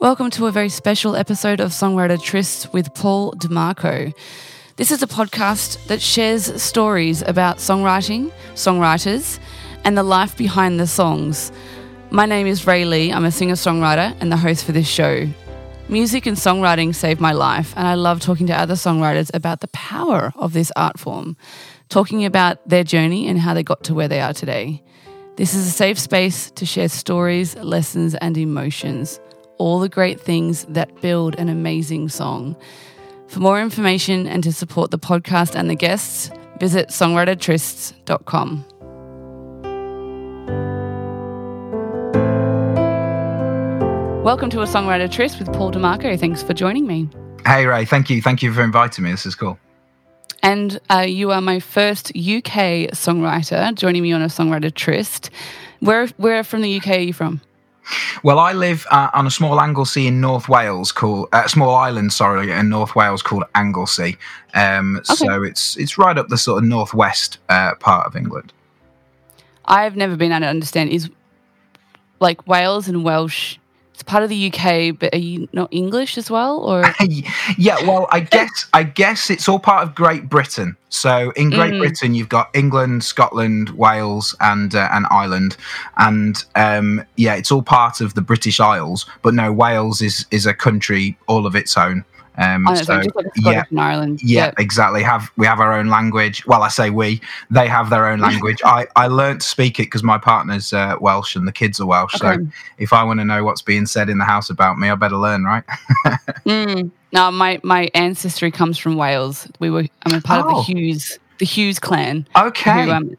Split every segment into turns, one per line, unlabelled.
Welcome to a very special episode of Songwriter Tryst with Paul DeMarco. This is a podcast that shares stories about songwriting, songwriters, and the life behind the songs. My name is Ray Lee. I'm a singer songwriter and the host for this show. Music and songwriting saved my life, and I love talking to other songwriters about the power of this art form, talking about their journey and how they got to where they are today. This is a safe space to share stories, lessons, and emotions all the great things that build an amazing song. For more information and to support the podcast and the guests, visit songwritertrysts.com. Welcome to a Songwriter Tryst with Paul DeMarco. Thanks for joining me.
Hey, Ray. Thank you. Thank you for inviting me. This is cool.
And uh, you are my first UK songwriter joining me on a Songwriter Tryst. Where, where from the UK are you from?
Well, I live uh, on a small Anglesey in North Wales called a uh, small island, sorry, in North Wales called Anglesey. Um, okay. So it's it's right up the sort of northwest uh, part of England.
I've never been able to understand is like Wales and Welsh it's part of the UK, but are you not English as well, or?
yeah, well, I guess I guess it's all part of Great Britain. So in Great mm. Britain, you've got England, Scotland, Wales, and uh, and Ireland, and um, yeah, it's all part of the British Isles. But no, Wales is is a country all of its own.
Um, so, like yeah, Ireland.
Yeah, yep. exactly. Have we have our own language? Well, I say we. They have their own language. I I learned to speak it because my partner's uh, Welsh and the kids are Welsh. Okay. So if I want to know what's being said in the house about me, I better learn, right?
mm. No, my my ancestry comes from Wales. We were. I'm a part oh. of the oh. Hughes the Hughes clan.
Okay. Who, um,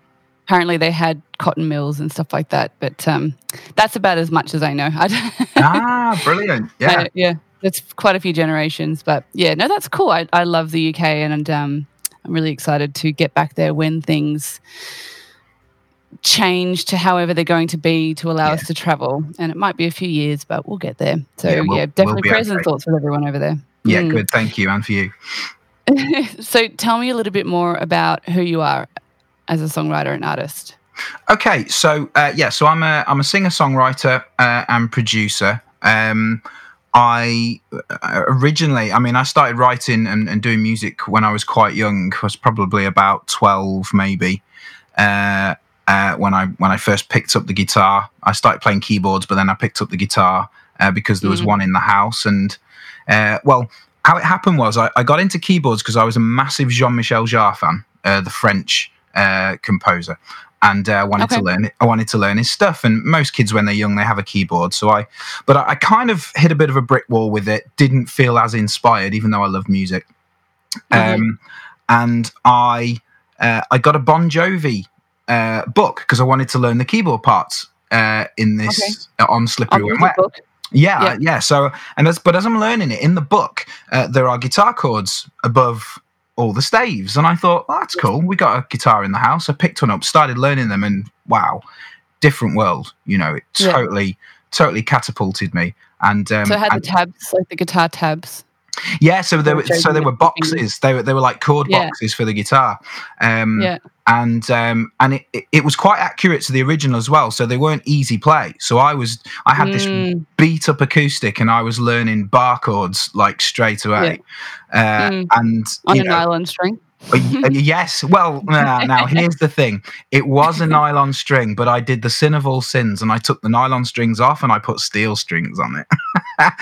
apparently they had cotton mills and stuff like that, but um, that's about as much as I know.
ah, brilliant! Yeah,
uh, yeah it's quite a few generations, but yeah, no, that's cool. I, I love the UK and um, I'm really excited to get back there when things change to however they're going to be to allow yeah. us to travel. And it might be a few years, but we'll get there. So yeah, we'll, yeah definitely we'll prayers and thoughts for everyone over there.
Yeah, mm. good. Thank you. And for you.
so tell me a little bit more about who you are as a songwriter and artist.
Okay, so uh, yeah, so I'm a I'm a singer songwriter uh, and producer. Um, I uh, originally, I mean, I started writing and, and, doing music when I was quite young. I was probably about twelve, maybe. Uh, uh, when I when I first picked up the guitar, I started playing keyboards, but then I picked up the guitar uh, because there was mm-hmm. one in the house. And uh, well, how it happened was I, I got into keyboards because I was a massive Jean Michel Jarre fan, uh, the French composer and uh, wanted okay. to learn. I wanted to learn his stuff. And most kids, when they're young, they have a keyboard. So I, but I, I, kind of hit a bit of a brick wall with it. Didn't feel as inspired, even though I love music. Mm-hmm. Um, and I, uh, I got a Bon Jovi uh, book because I wanted to learn the keyboard parts uh, in this okay. on Slippery When Wet. Yeah, yeah, yeah, So, and as but as I'm learning it in the book, uh, there are guitar chords above all the staves. And I thought, oh, that's cool. We got a guitar in the house. I picked one up, started learning them, and wow, different world. You know, it totally, yeah. totally catapulted me. And
um, so had
and,
the tabs, like the guitar tabs.
Yeah, so there were so there were boxes. They were they were like chord yeah. boxes for the guitar. Um, yeah. And um, and it, it, it, was quite accurate to the original as well. So they weren't easy play. So I was I had mm. this beat up acoustic, and I was learning bar chords like straight away. Yeah. Uh, mm. And
on a nylon string.
Uh, yes. Well, now, now here's the thing. It was a nylon string, but I did the sin of all sins, and I took the nylon strings off and I put steel strings on it.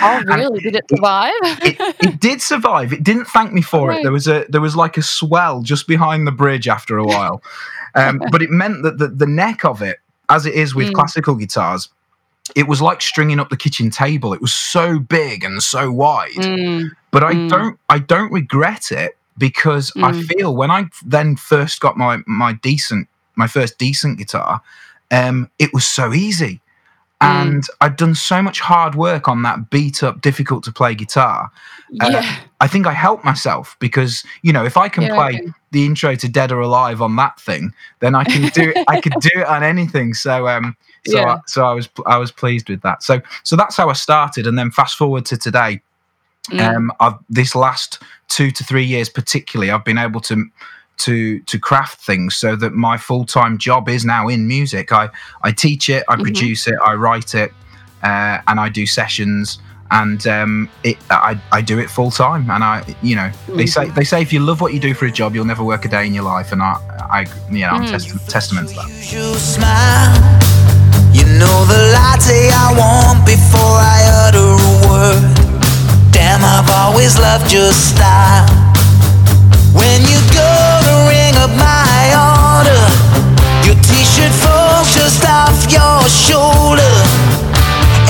oh, really? Did it survive?
it, it, did survive. It didn't thank me for right. it. There was a there was like a swell just behind the bridge after a while, um, but it meant that the, the neck of it, as it is with mm. classical guitars, it was like stringing up the kitchen table. It was so big and so wide. Mm. But I mm. don't I don't regret it because. I feel when I then first got my my decent my first decent guitar, um, it was so easy. Mm. And I'd done so much hard work on that beat up, difficult to play guitar. Uh, yeah. Uh, I think I helped myself because you know if I can yeah, play okay. the intro to Dead or Alive on that thing, then I can do it. I could do it on anything. So um, so yeah. I, so I was I was pleased with that. So so that's how I started, and then fast forward to today. Mm. Um, I've this last two to three years, particularly, I've been able to to to craft things so that my full time job is now in music. I I teach it, I mm-hmm. produce it, I write it, uh, and I do sessions. and um, it, I, I do it full time. And I, you know, they say they say if you love what you do for a job, you'll never work a day in your life. And I, I you know, I'm
Mm.
test- testament to that.
You smile. You know the latte I want before I utter a word. Damn, I've always loved your style. When my order, your t-shirt falls just off your shoulder.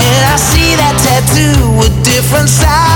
And I see that tattoo, a different side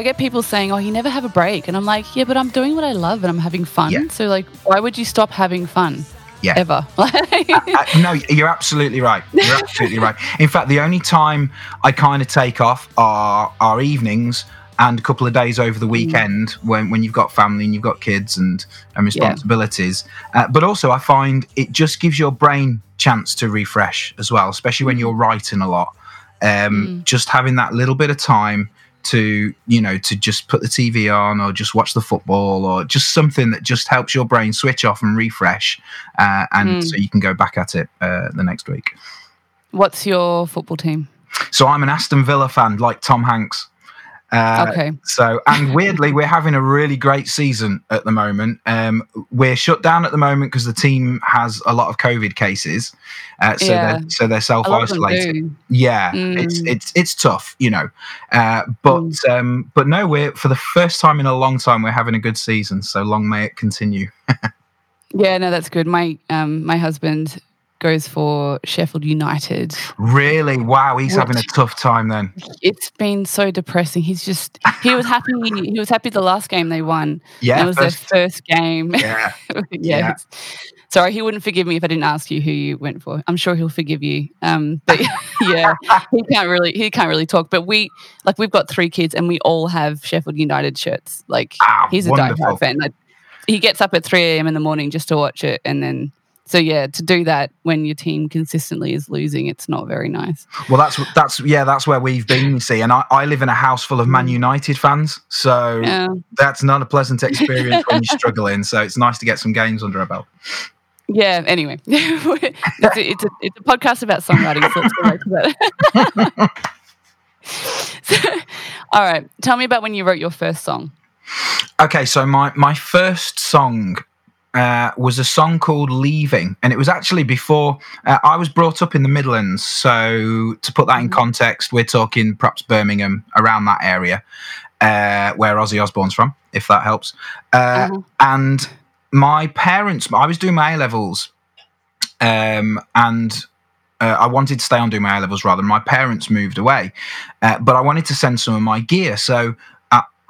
I
get people saying, "Oh, you never have a break," and I'm like, "Yeah, but I'm doing what I love and I'm having fun.
Yeah.
So, like, why would you stop having fun
Yeah.
ever?"
Uh, no, you're absolutely right. You're absolutely right. In fact, the only time I kind of take off are our evenings and a couple of days over the weekend when, when you've got family and you've got kids and, and responsibilities. Uh, but also, I find it just gives your brain chance to refresh as well, especially when you're writing a lot. Um, Just having that little bit of time to you know to just put the TV on or just watch the football or just something that just helps your brain switch off and refresh, uh, and so you can go back at it uh, the next week.
What's your football team?
So I'm an Aston Villa fan, like Tom Hanks. Uh,
Okay.
So, and weirdly, we're having a really great season at the moment. Um, we're shut down at the moment because the team has a lot of COVID cases. Uh, so,
Yeah.
they're, so they're self
lot of them
isolated. Yeah,
Mm.
it's it's it's tough, you know. Uh, but um, but no, we're for the first time in a long time we're having a good season. So long may it continue.
Yeah, no, that's good. My um, my husband goes for Sheffield United.
Really, wow, he's having a tough time then.
It's been so depressing. He's just he was happy. He was happy the last game they won.
Yeah,
it was
first-
their first game.
Yeah,
yeah.
Yeah.
Sorry, he wouldn't forgive me if I didn't ask you who you went for. I'm sure he'll forgive you. Um, but yeah, he can't really he can't really talk. But we like we've got three kids and we all have Sheffield United shirts. Like
Ah,
he's a
wonderful.
diehard fan. Like he gets up at three a.m. in the morning just to watch it, and then so yeah, to do that when your team consistently is losing, it's not very nice.
Well, that's that's yeah, that's where we've been. You see, and I, I live in a house full of Man mm. United fans, so
Yeah.
that's not a pleasant experience when you're struggling. So it's nice to get some games under our belt.
Yeah. Anyway, it's, a, it's, a, it's a podcast about songwriting, so let's go back to that. So, all right. Tell me about when you wrote your first song.
Okay, so my my first song uh, was a song called "Leaving," and it was actually before uh, I was brought up in the Midlands. So to put that in context, we're talking perhaps Birmingham, around that area, uh, where Ozzy Osbourne's from, if that helps. Uh,
Uh-huh.
And my parents, I was doing my A levels, um, and uh, I wanted to stay on doing my A levels rather. My parents moved away, uh, but I wanted to send some of my gear. So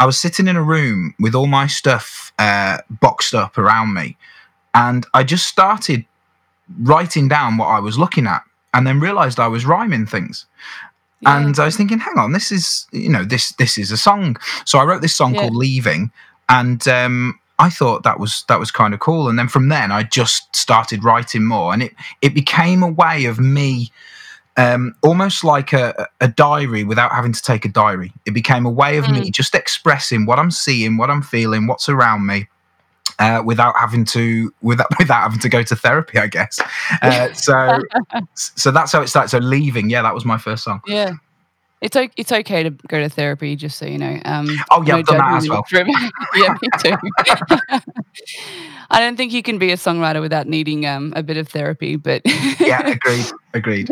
I, was sitting in a room with all my stuff uh, boxed up around me, and I just started writing down what I was looking at, and then realized I was rhyming things. And I was thinking, hang on, this is you know this this is a song. So I wrote this song
Yeah.
called "Leaving," and um, I thought that was that was kind of cool. And then from then, I just started writing more, and it it became a way of me, um, almost like a, a diary without having to take a diary. It became a way of me just expressing what I'm seeing, what I'm feeling, what's around me. Uh, without having to without without having to go to therapy, I guess. Uh, so so that's how it started. So leaving, yeah, that was my first song.
Yeah. It's o- it's okay to go to therapy, just so you know. Um,
Oh, yeah,
no
I've done that as well.
yeah, me too. I don't think you can be a songwriter without needing um, a bit of therapy, but
Yeah, agreed, agreed.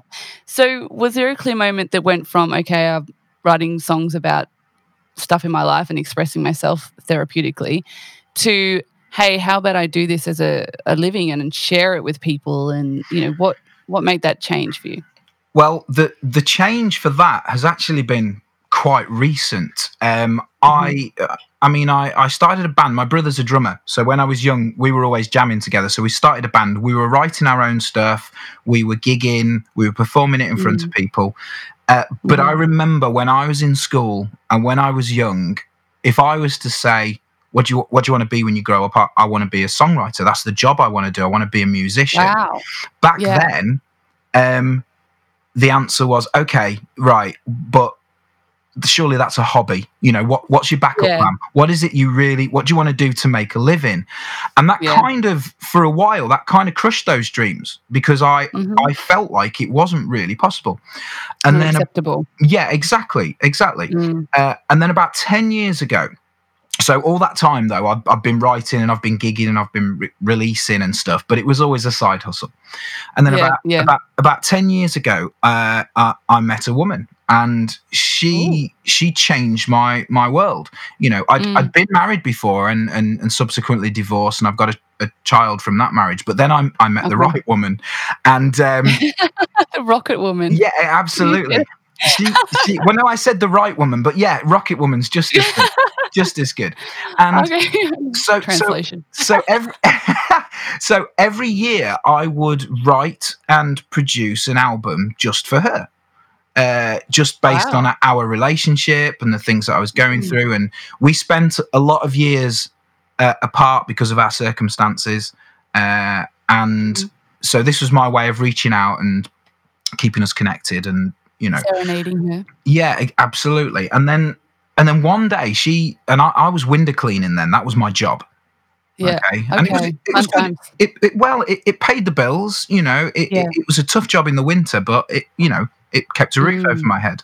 so, was there a clear moment that went from okay, I'm writing songs about stuff in my life and expressing myself therapeutically, to hey, how about I do this as a, a living and, and share it with people? And you know what what made that change for you?
Well, the the change for that has actually been quite recent. Um, I, uh, I mean, I, I started a band. My brother's a drummer, so when I was young, we were always jamming together. So we started a band. We were writing our own stuff. We were gigging. We were performing it in front of people. Uh, but I remember when I was in school and when I was young, if I was to say, what do you what do you want to be when you grow up? I, I want to be a songwriter. That's the job I want to do. I want to be a musician.
Wow.
Back
Yeah.
then, um, the answer was okay, right, but surely that's a hobby. You know what? What's your backup
Yeah.
plan? What is it you really? What do you want to do to make a living? And that
Yeah.
kind of, for a while, that kind of crushed those dreams because I
Mhm.
I felt like it wasn't really possible. And then,
Unacceptable.
yeah, exactly, exactly.
Mm.
Uh, and then about 10 years ago, so all that time though, I've, I've been writing and I've been gigging and I've been re- releasing and stuff, but it was always a side hustle. And then
Yeah,
about, about about 10 years ago, uh, I, I met a woman and she she changed my my world. You know, I'd,
Mm.
I'd been married before and, and, and subsequently divorced and I've got a, a child from that marriage, but then I, I met the
Okay.
right woman and um,
The Rocket Woman.
yeah, absolutely. She, she, well, no, I said the right woman, but yeah, Rocket Woman's just as good, just as good. And
Okay.
so, so,
Translation.
so every, so every year I would write and produce an album just for her, uh, just based
Wow.
on our relationship and the things that I was going
Mm.
through. And we spent a lot of years uh, apart because of our circumstances, uh, and
Mm.
so this was my way of reaching out and keeping us connected and you know
Serenading her.
yeah absolutely and then and then one day she and i, I was window cleaning then that was my job
Yeah.
okay and it was, it was good. It, it well it, it paid the bills you know it,
Yeah.
it, it was a tough job in the winter but it you know it kept a roof
Mm.
over my head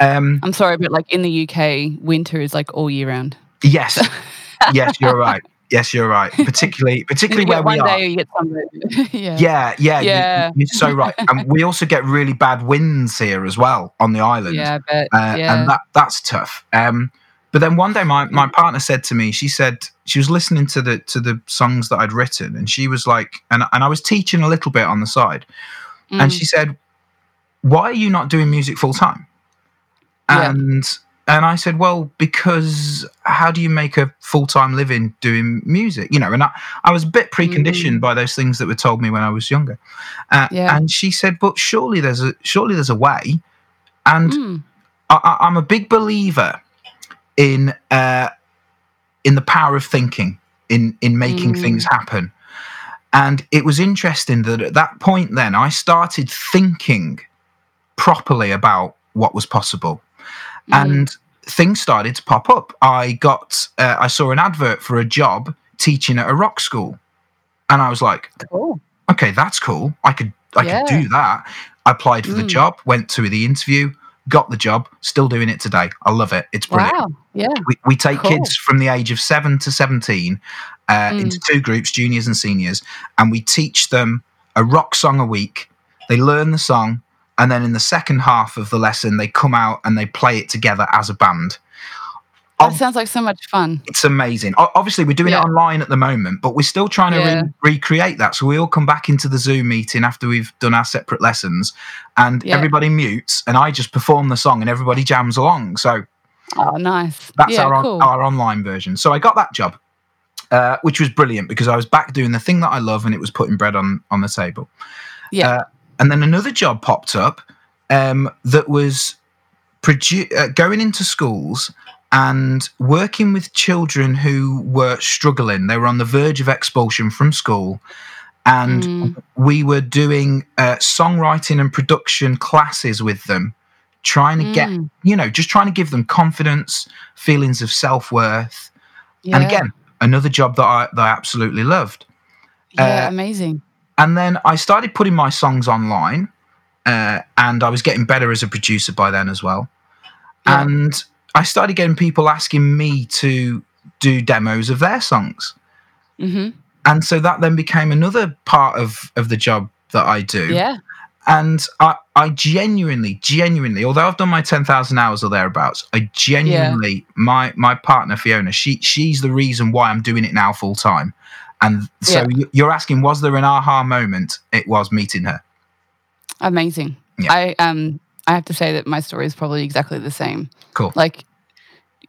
um
I'm sorry, but like in the UK, winter is like all year round.
yes yes you're right yes you're right particularly particularly where we are
sunburned. yeah.
yeah yeah, you-
Yeah.
you're so right and we also get really bad winds here as well on the island
Yeah, but
uh,
yeah.
and that that's tough. Um, but then one day, my my partner said to me, she said she was listening to the to the songs that I'd written, and she was like, and and I was teaching a little bit on the side,
Mm.
and she said, "Why are you not doing music full time?"
Yeah.
And and I said, "Well, because how do you make a full time living doing music? You know." And I, I was a bit preconditioned by those things that were told me when I was younger. Uh,
Yeah.
And she said, "But surely there's a surely there's a way." And
Mm.
I, I- I'm a big believer in uh, in the power of thinking, in in making
Mm.
things happen. And it was interesting that at that point, then I started thinking properly about what was possible,
Mm.
and things started to pop up. I got uh, I saw an advert for a job teaching at a rock school, and I was like,
cool.
okay, that's cool. I could I
Yeah.
could do that. I applied for the
Mm.
job, went to the interview, got the job, still doing it today. I love it. It's brilliant.
Wow. Yeah.
We, we take
Cool.
kids from the age of seven to 17 uh,
Mm.
into two groups, juniors and seniors, and we teach them a rock song a week. They learn the song, and then in the second half of the lesson, they come out and they play it together as a band.
That sounds like so much fun.
It's amazing. O- Obviously, we're doing
Yeah.
it online at the moment, but we're still trying to
Yeah.
re- recreate that. So we all come back into the Zoom meeting after we've done our separate lessons, and
Yeah.
everybody mutes, and I just perform the song, and everybody jams along. So
Oh, nice.
that's our on-
cool.
our online version. So I got that job, uh, which was brilliant because I was back doing the thing that I love, and it was putting bread on on the table.
yeah.
uh, And then another job popped up um, that was produ- uh, going into schools and working with children who were struggling. They were on the verge of expulsion from school. And
Mm.
we were doing uh, songwriting and production classes with them, trying to get,
Mm.
you know, just trying to give them confidence, feelings of self worth.
yeah.
And again, another job that I, that I absolutely loved.
yeah,
uh,
amazing.
And then I started putting my songs online, uh, and I was getting better as a producer by then as well.
Yeah.
And I started getting people asking me to do demos of their songs,
hmm
and so that then became another part of of the job that I do.
Yeah.
And I, I genuinely, genuinely, although I've done my ten thousand hours or thereabouts, I genuinely, my my partner Fiona, she she's the reason why I'm doing it now full time. And so
Yeah.
you- you're asking, was there an aha moment? It was meeting her.
Amazing.
Yeah.
I um I have to say that my story is probably exactly the same.
Cool.
Like,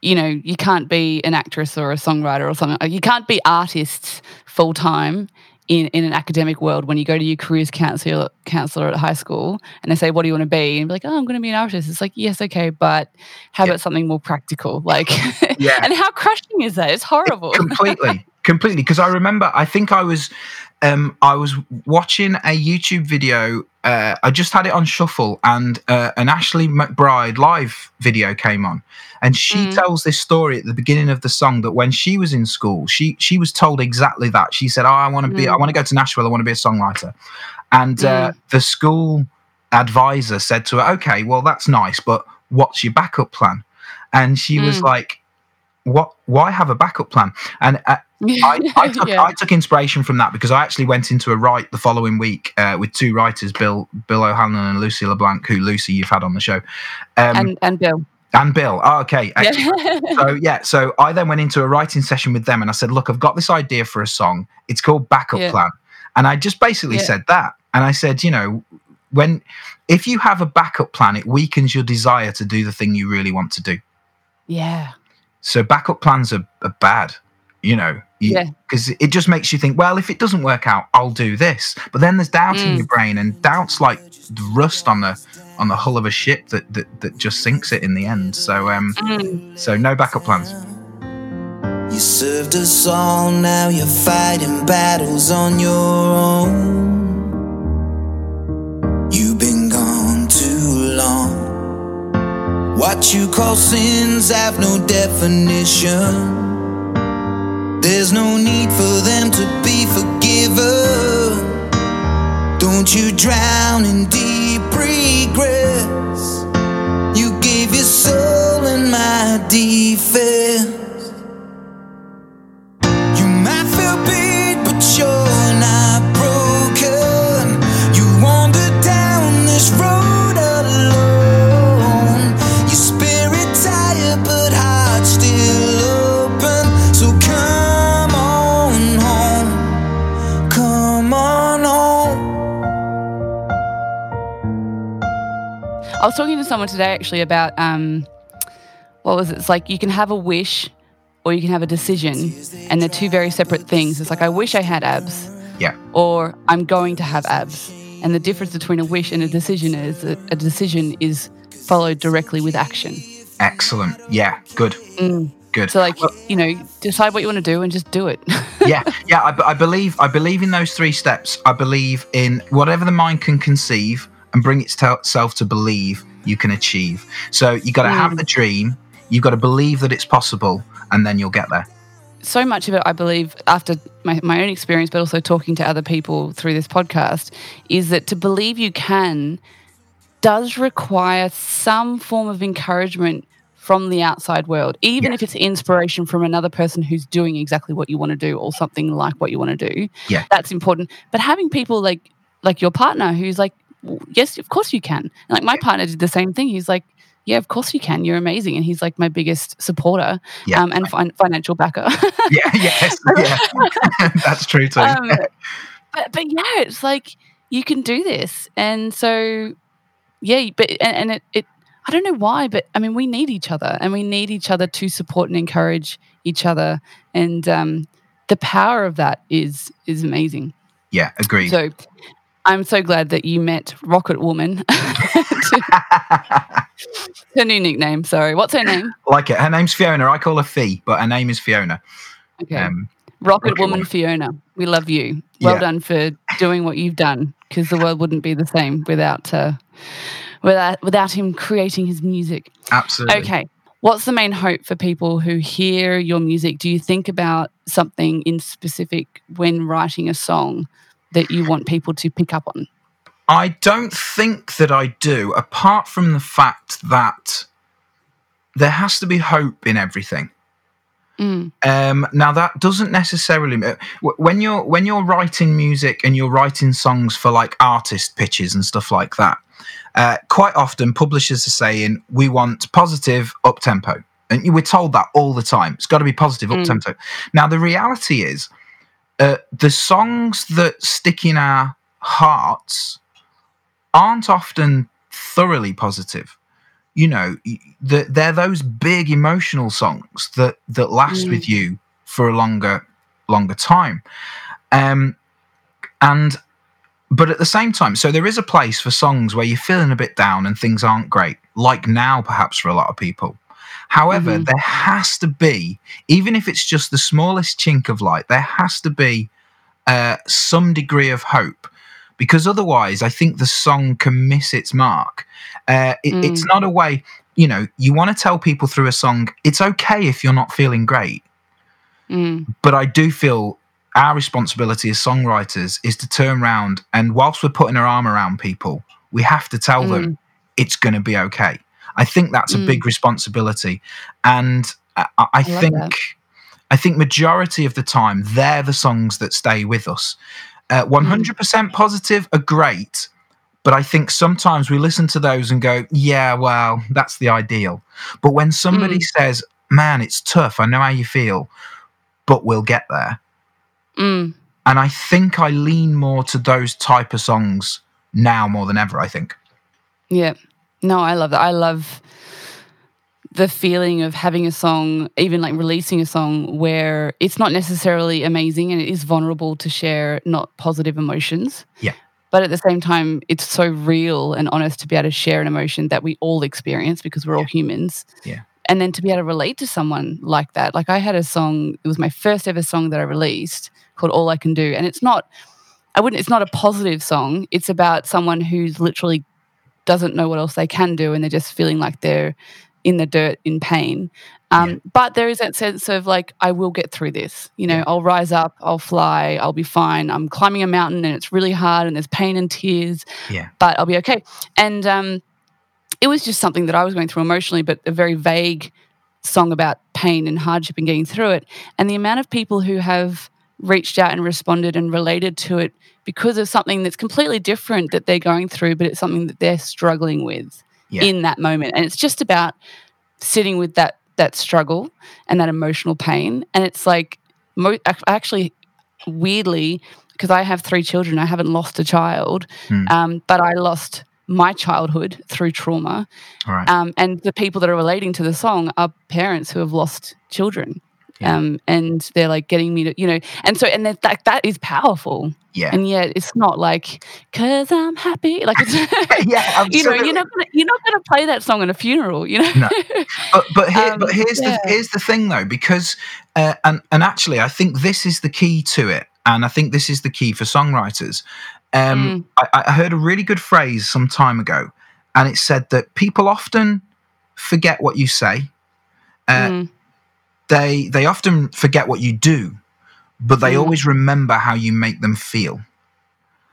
you know, you can't be an actress or a songwriter or something. You can't be artists full time in, in an academic world when you go to your careers counselor counselor at high school and they say what do you want to be and be like oh i'm going to be an artist it's like yes okay but how
Yeah.
about something more practical like
Yeah.
and how crushing is that it's horrible
completely completely because i remember i think i was um i was watching a youtube video uh, i just had it on shuffle and uh, an Ashley McBryde live video came on and she
Mm.
tells this story at the beginning of the song that when she was in school she she was told exactly that she said oh i want to be
Mm.
i want to go to nashville i want to be a songwriter and uh, the school advisor said to her okay well that's nice but what's your backup plan and she was
Mm.
like what why have a backup plan and uh, I, I, took,
yeah.
I took inspiration from that because I actually went into a write the following week uh, with two writers, Bill Bill O'Hanlon and Lucy LeBlanc, who Lucy you've had on the show, um, and,
and and bill
Bill. Oh, okay,
yeah.
So yeah, so I then went into a writing session with them, and I said, "Look, I've got this idea for a song. It's called Backup
Yeah.
Plan," and I just basically said that, and I said, you know, when if you have a backup plan, it weakens your desire to do the thing you really want to do.
yeah
So backup plans are, are bad, you know,
Yeah.
because it just makes you think, well, if it doesn't work out, I'll do this. But then there's doubt in
Mm.
your brain, and doubt's like rust on the on the hull of a ship that that, that just sinks it in the end. So um,
Mm.
so no backup plans.
You served us all, now you're fighting battles on your own. You've been gone too long. What you call sins have no definition. There's no need for them to be forgiven. Don't you drown in deep regrets. You gave your soul in my defense.
Was talking to someone today actually about um, what was it? It's like you can have a wish or you can have a decision, and they're two very separate things. It's like I wish I had abs,
Yeah,
or I'm going to have abs. And the difference between a wish and a decision is that a decision is followed directly with action.
excellent. Yeah, good,
Mm.
good.
So, like, you know, decide what you want to do and just do it.
yeah, yeah. I believe I believe in those three steps. I believe in whatever the mind can conceive and bring itself to believe you can achieve. So you got to have
Mm.
the dream. you've got to believe that it's possible, and then you'll get there.
so much of it, I believe, after my, my own experience, but also talking to other people through this podcast, is that to believe you can does require some form of encouragement from the outside world, even
Yeah.
if it's inspiration from another person who's doing exactly what you want to do or something like what you want to do.
Yeah.
That's important. But having people like like your partner who's like, "Well, yes, of course you can. And like my partner did the same thing. He's like, yeah, of course you can. You're amazing. And he's like my biggest supporter
Yeah.
um, and fin- financial backer.
Yeah, yes, yeah. That's true too.
um, but but yeah, it's like you can do this, and so yeah, but and, and it, it I don't know why, but I mean we need each other, and we need each other to support and encourage each other, and um, the power of that is is amazing.
yeah, agreed.
So I'm so glad that you met Rocket Woman. her new nickname. Sorry, what's her name?
like it. Her name's Fiona. I call her Fee, but her name is Fiona.
Okay.
Um,
Rocket,
Rocket
Woman
Woman.
Fiona, we love you. Well
Yeah.
done for doing what you've done because the world wouldn't be the same without uh, without without him creating his music.
absolutely.
Okay. What's the main hope for people who hear your music? Do you think about something in specific when writing a song that you want people to pick up on?
I don't think that I do, apart from the fact that there has to be hope in everything.
Mm,
Um, now that doesn't necessarily uh, when you're when you're writing music and you're writing songs for like artist pitches and stuff like that. Uh, quite often, publishers are saying we want positive up tempo, and we're told that all the time. It's got to be positive up
Mm.
tempo. Now the reality is, uh, the songs that stick in our hearts aren't often thoroughly positive you know the, they're those big emotional songs that that last
Mm.
with you for a longer longer time um and but at the same time, so there is a place for songs where you're feeling a bit down and things aren't great, like now, perhaps for a lot of people. However,
Mm-hmm.
there has to be, even if it's just the smallest chink of light, there has to be uh, some degree of hope, because otherwise, I think the song can miss its mark. Uh, it, It's not a way, you know, you want to tell people through a song, it's okay if you're not feeling great
Mm.
but I do feel our responsibility as songwriters is to turn around and whilst we're putting our arm around people, we have to tell them it's going to be okay. I think that's a
Mm.
big responsibility, and I, I I think
that.
I think majority of the time they're the songs that stay with us. Uh, 100% positive are great, but I think sometimes we listen to those and go, yeah, well, that's the ideal. But when somebody says, man, it's tough, I know how you feel, but we'll get there.
Mm.
And I think I lean more to those type of songs now more than ever, I think.
Yeah. No, I love that. I love the feeling of having a song, even like releasing a song where it's not necessarily amazing and it is vulnerable to share not positive emotions.
Yeah.
But at the same time, it's so real and honest to be able to share an emotion that we all experience because we're all humans.
Yeah.
And then to be able to relate to someone like that. Like I had a song, it was my first ever song that I released called All I Can Do. And it's not, I wouldn't, it's not a positive song. It's about someone who's literally doesn't know what else they can do and they're just feeling like they're in the dirt in pain. Um,
Yeah.
But there is that sense of like, I will get through this. You know,
Yeah.
I'll rise up, I'll fly, I'll be fine. I'm climbing a mountain and it's really hard and there's pain and tears,
Yeah.
but I'll be okay. And um, it was just something that I was going through emotionally, but a very vague song about pain and hardship and getting through it. And the amount of people who have reached out and responded and related to it because of something that's completely different that they're going through, but it's something that they're struggling with
Yeah.
in that moment. And it's just about sitting with that that struggle and that emotional pain. And it's like mo- actually weirdly because I have three children, I haven't lost a child,
Hmm.
um, but I lost my childhood through trauma.
Right.
Um, and the people that are relating to the song are parents who have lost children.
Yeah.
Um, and they're like getting me to, you know, and so, and that, that, that is powerful.
yeah.
And yet it's not like, cause I'm happy. Like, it's,
yeah.
you know, you're not gonna, you're not going to play that song at a funeral, you know?
No. but but here,
Um,
but here's
yeah.
the here's the thing though because uh, and and actually I think this is the key to it and I think this is the key for songwriters. Um,
Mm.
I, I heard a really good phrase some time ago, and it said that people often forget what you say. Uh,
Mm.
They they often forget what you do, but they
Mm.
always remember how you make them feel.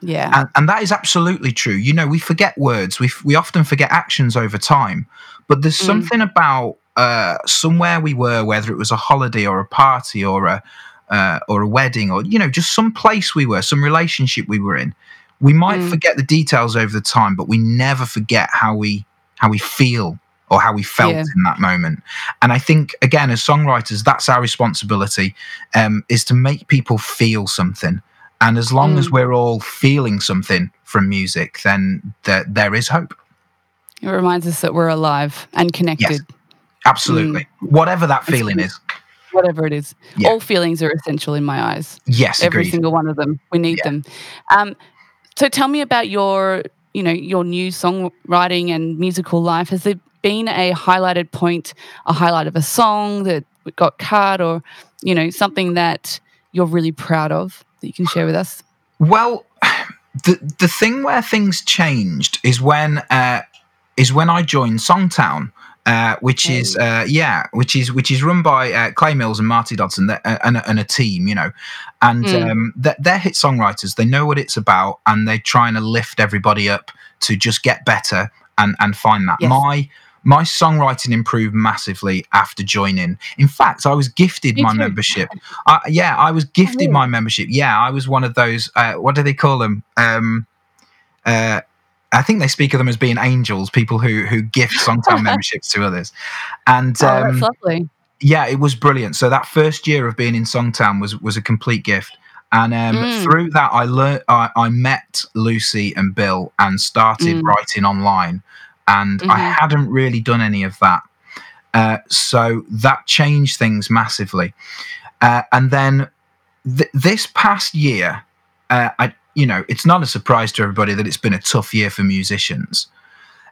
Yeah.
and, and that is absolutely true you know we forget words we, f- we often forget actions over time but there's
Mm.
something about uh, somewhere we were whether it was a holiday or a party or a uh, or a wedding or you know just some place we were some relationship we were in we might
Mm.
forget the details over the time but we never forget how we how we feel or how we felt
Yeah.
in that moment and i think again as songwriters that's our responsibility um, is to make people feel something and as long as
Mm.
we're all feeling something from music, then there, there is hope.
It reminds us that we're alive and connected,
Absolutely. Whatever that feeling is.
whatever it is.
Yeah.
All feelings are essential in my eyes.
Yes,
Every
agreed.
single one of them. We need
Yeah.
them. Um, so tell me about your, you know, your new songwriting and musical life. Has there been a highlighted point, a highlight of a song that got cut, or you know, something that you're really proud of that you can share with us?
Well, the the thing where things changed is when uh, is when I joined Songtown, uh, which is uh, yeah, which is which is run by uh, Clay Mills and Marty Dodson uh, and, a- and a team, you know, and
Mm.
um, they're, they're hit songwriters. They know what it's about, and they're trying to lift everybody up to just get better and and find that
Yes.
my. My songwriting improved massively after joining. In fact, I was gifted
Me
my
too.
membership. I, yeah, I was gifted
really?
my membership. Yeah, I was one of those. Uh, what do they call them? Um, uh, I think they speak of them as being angels, people who who gift Songtown memberships to others. And
oh,
um,
that's lovely.
yeah, it was brilliant. So that first year of being in Songtown was was a complete gift. And um,
Mm.
through that, I learned. I, I met Lucy and Bill and started
Mm.
writing online. And I
Mhm.
hadn't really done any of that, uh, so that changed things massively. Uh, and then th- this past year, uh, I you know, it's not a surprise to everybody that it's been a tough year for musicians.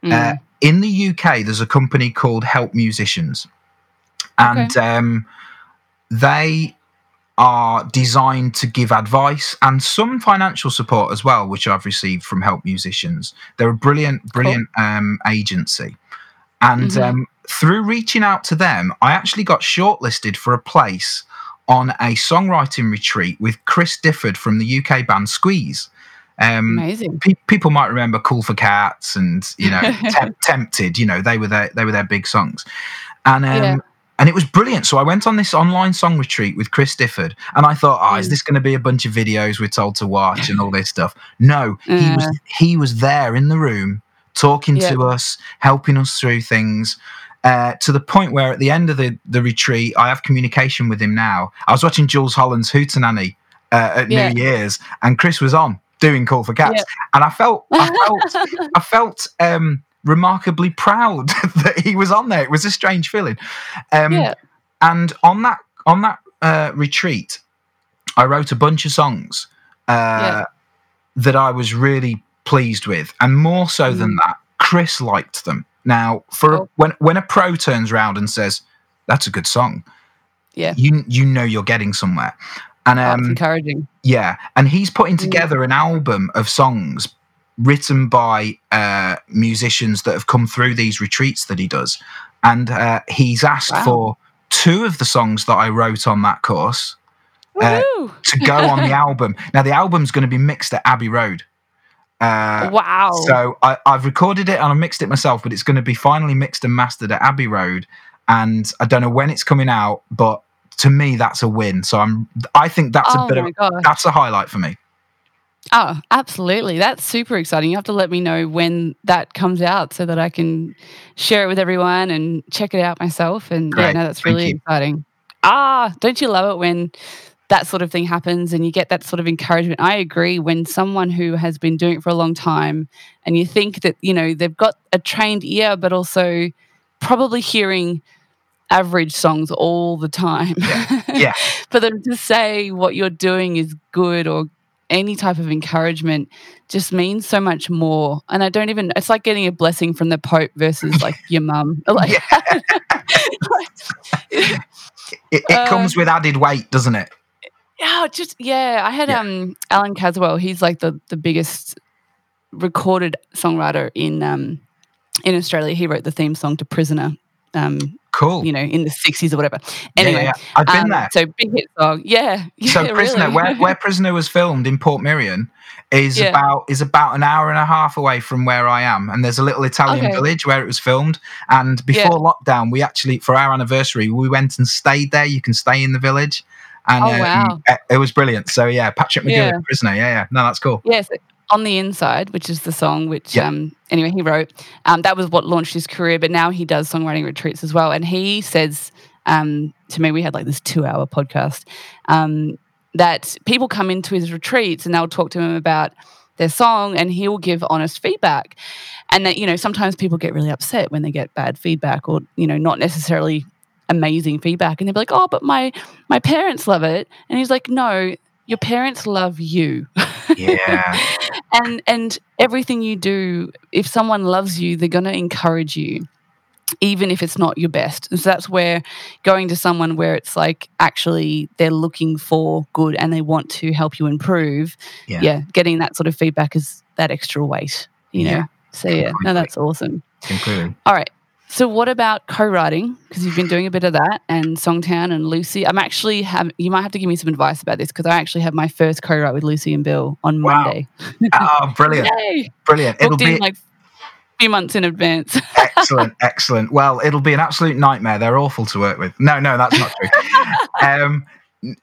Mm.
Uh, in the UK, there's a company called Help Musicians, and um, they are designed to give advice and some financial support as well, which I've received from Help Musicians. They're a brilliant, brilliant um, agency. And
Mhm.
um, through reaching out to them, I actually got shortlisted for a place on a songwriting retreat with Chris Difford from the UK band Squeeze. Um,
Amazing.
pe- people might remember "Cool for Cats" and you know Tem- "Tempted." You know they were their they were their big songs, and um,
Yeah.
And it was brilliant. So I went on this online song retreat with Chris Difford, and I thought, oh, is
Mm.
this going to be a bunch of videos we're told to watch and all this stuff? No, he
Uh.
was he was there in the room talking
Yeah.
to us, helping us through things. Uh, to the point where at the end of the, the retreat, I have communication with him now. I was watching Jools Holland's Hootenanny uh, at
Yeah.
New Year's, and Chris was on doing Cool for Cats,
Yeah.
and I felt I felt I felt um, remarkably proud that he was on there. It was a strange feeling. Um,
yeah.
And on that on that uh, retreat, I wrote a bunch of songs uh,
Yeah.
that I was really pleased with, and more so than
Mm.
that, Chris liked them. Now, for
Oh.
when when a pro turns around and says that's a good song,
Yeah.
you you know you're getting somewhere. And
That's
um,
encouraging.
yeah, and he's putting
Mm.
together an album of songs written by uh, musicians that have come through these retreats that he does, and uh, he's asked
Wow.
for two of the songs that I wrote on that course uh, to go on the album. Now the album's going to be mixed at Abbey Road. Uh,
wow.
so I, I've recorded it and I mixed it myself, but it's going to be finally mixed and mastered at Abbey Road, and I don't know when it's coming out, but to me that's a win. So I'm I think that's
oh
a bit of
god.
that's a highlight for me.
Oh, absolutely. That's super exciting. You have to let me know when that comes out so that I can share it with everyone and check it out myself. And yeah, no, that's
Thank
really
you.
exciting. Ah, don't you love it when that sort of thing happens and you get that sort of encouragement? I agree. When someone who has been doing it for a long time and you think that, you know, they've got a trained ear, but also probably hearing average songs all the time.
Yeah.
For them to say what you're doing is good or any type of encouragement just means so much more. And I don't even, it's like getting a blessing from the Pope versus like your mum. Like,
It, it
Uh,
comes with added weight, doesn't it?
yeah, just, yeah. I had
Yeah.
um Allan Caswell, he's like the, the biggest recorded songwriter in um in Australia. He wrote the theme song to Prisoner, um,
Cool.
you know, in the 60s or whatever. Anyway,
yeah, yeah. I've been
um,
there.
So big hit song. Yeah. yeah
So Prisoner,
really.
where, where Prisoner was filmed in Portmeirion, is
Yeah.
about is about an hour and a half away from where I am, and there's a little Italian
Okay.
village where it was filmed. And before lockdown, we actually for our anniversary we went and stayed there. You can stay in the village, and
Oh,
um,
wow.
it, it was brilliant. So yeah, Patrick McGoohan,
Yeah.
Prisoner. Yeah, yeah, no, that's cool.
Yes, on the inside, which is the song which
Yeah.
um anyway he wrote. Um, that was what launched his career, but now he does songwriting retreats as well. And he says um to me, we had like this two hour podcast, um, that people come into his retreats and they'll talk to him about their song and he will give honest feedback. And that, you know, sometimes people get really upset when they get bad feedback or, you know, not necessarily amazing feedback. And they'll be like, Oh, but my my parents love it. And he's like, No, your parents love you.
Yeah,
and and everything you do if someone loves you they're going to encourage you even if it's not your best. And so that's where going to someone where it's like actually they're looking for good and they want to help you improve
Yeah.
yeah, getting that sort of feedback is that extra weight you know? So yeah no that's awesome.
Completely.
all right so what about co-writing because you've been doing a bit of that and songtown and lucy i'm actually have you might have to give me some advice about this because i actually have my first co-write with lucy and bill on
Wow.
monday
Oh, brilliant,
Yay!
brilliant. It'll
booked
be
in like few months in advance.
excellent, excellent. Well, it'll be an absolute nightmare. They're awful to work with. No, no, that's not true. um,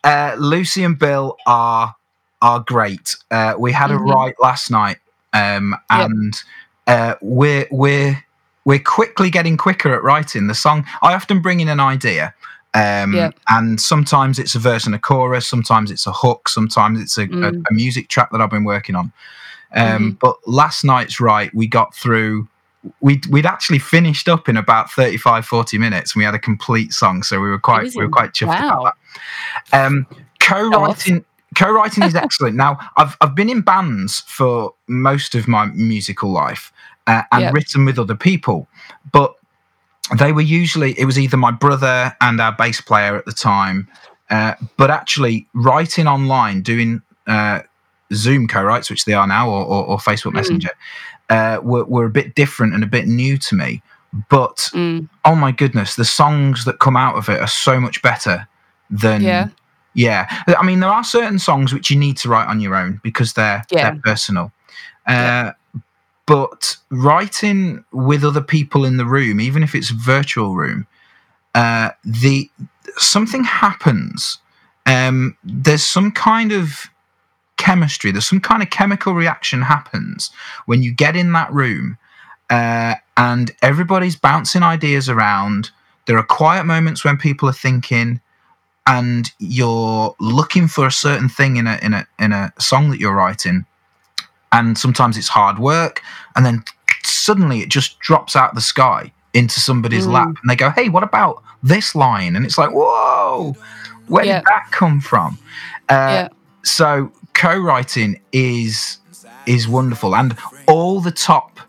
uh, Lucy and Bill are are great. Uh, we had
Mhm.
a write last night, um,
Yep.
and uh, we're we're we're quickly getting quicker at writing the song. I often bring in an idea. Um,
Yep.
And sometimes it's a verse and a chorus, sometimes it's a hook, sometimes it's a, a,
Mm.
a music track that I've been working on. Um,
Mhm.
But last night's right, we got through. We'd, we'd actually finished up in about 35, 40 minutes, and we had a complete song. So we were quite we were quite chuffed
Wow.
about that. Um, co-writing co-writing is excellent. Now, I've I've been in bands for most of my musical life uh, and
Yep.
written with other people, but they were usually it was either my brother and our bass player at the time, uh, but actually writing online, doing uh, Zoom co-writes, which they are now, or, or, or Facebook Messenger, uh, were, were a bit different and a bit new to me. But
Mm.
oh my goodness, the songs that come out of it are so much better than
Yeah.
Yeah. I mean, there are certain songs which you need to write on your own because they're
Yeah.
they're personal. Uh,
Yeah.
But writing with other people in the room, even if it's a virtual room, uh, the something happens. Um, there's some kind of chemistry. There's some kind of chemical reaction happens when you get in that room, uh, and everybody's bouncing ideas around. There are quiet moments when people are thinking and you're looking for a certain thing in a in a in a song that you're writing and sometimes it's hard work and then suddenly it just drops out of the sky into somebody's
Mm.
lap and they go hey what about this line and it's like whoa where
Yeah.
did that come from uh,
Yeah.
so co-writing is is wonderful and all the top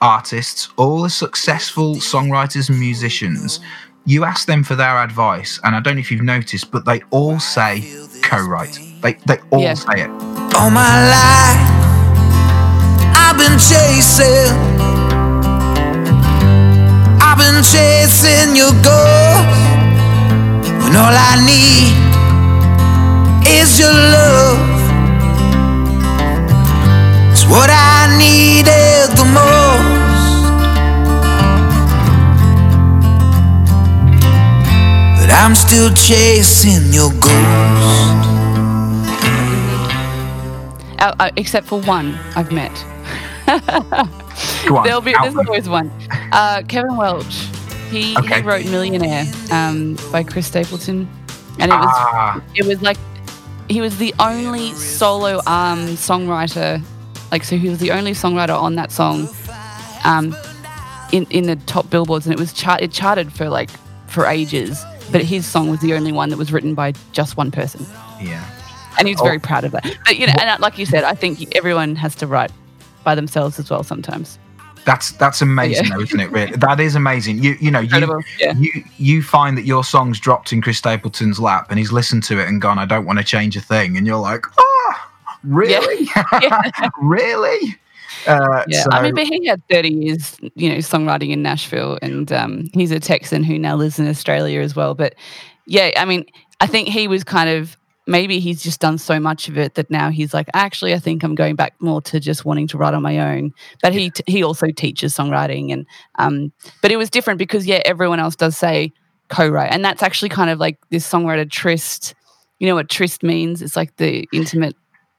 artists all the successful songwriters and musicians you ask them for their advice and i don't know if you've noticed but they all say co-write they, they all
Yeah.
say it
All my life, I've been chasing. I've been chasing your ghost. When all I need is your love. It's what I needed the most. I'm still chasing your ghost.
Uh, uh, except for one I've met.
On,
There'll be there's
them.
always one. Uh, Kevin Welch. He,
Okay.
he wrote Millionaire um, by Chris Stapleton, and it was
ah,
it was like he was the only solo um, songwriter. Like so, he was the only songwriter on that song, um, in in the top billboards, and it was chart it charted for like for ages. But his song was the only one that was written by just one person,
yeah
and he's
Oh.
very proud of that. But you know, and uh, like you said, I think everyone has to write by themselves as well sometimes.
that's that's amazing
Yeah.
though isn't it really that is amazing you you know you,
yeah.
you you find that your song's dropped in chris stapleton's lap and he's listened to it and gone i don't want to change a thing and you're like oh really really uh,
Yeah,
so,
I mean, but he had 30 years, you know, songwriting in Nashville, and um, he's a Texan who now lives in Australia as well. But yeah, I mean, I think he was kind of maybe he's just done so much of it that now he's like, actually, I think I'm going back more to just wanting to write on my own. But he he also teaches songwriting, and um, but it was different because yeah, everyone else does say co-write, and that's actually kind of like this songwriter tryst. You know what tryst means? It's like the intimate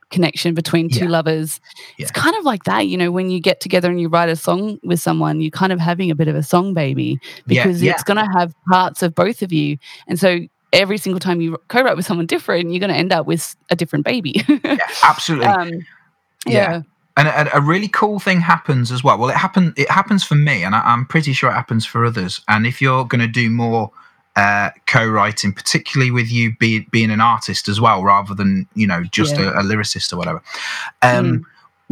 connection between two
Yeah.
lovers.
Yeah.
It's kind of like that, you know, when you get together and you write a song with someone, you're kind of having a bit of a song baby because
yeah.
it's going to have parts of both of you. And so every single time you co-write with someone different, you're going to end up with a different baby.
yeah, absolutely
um,
Yeah. and a, a really cool thing happens as well. Well, it happen it happens for me, and I, I'm pretty sure it happens for others. And if you're going to do more uh, co-writing, particularly with you be, being an artist as well, rather than you know just
Yeah.
a, a lyricist or whatever. Um,
Mm.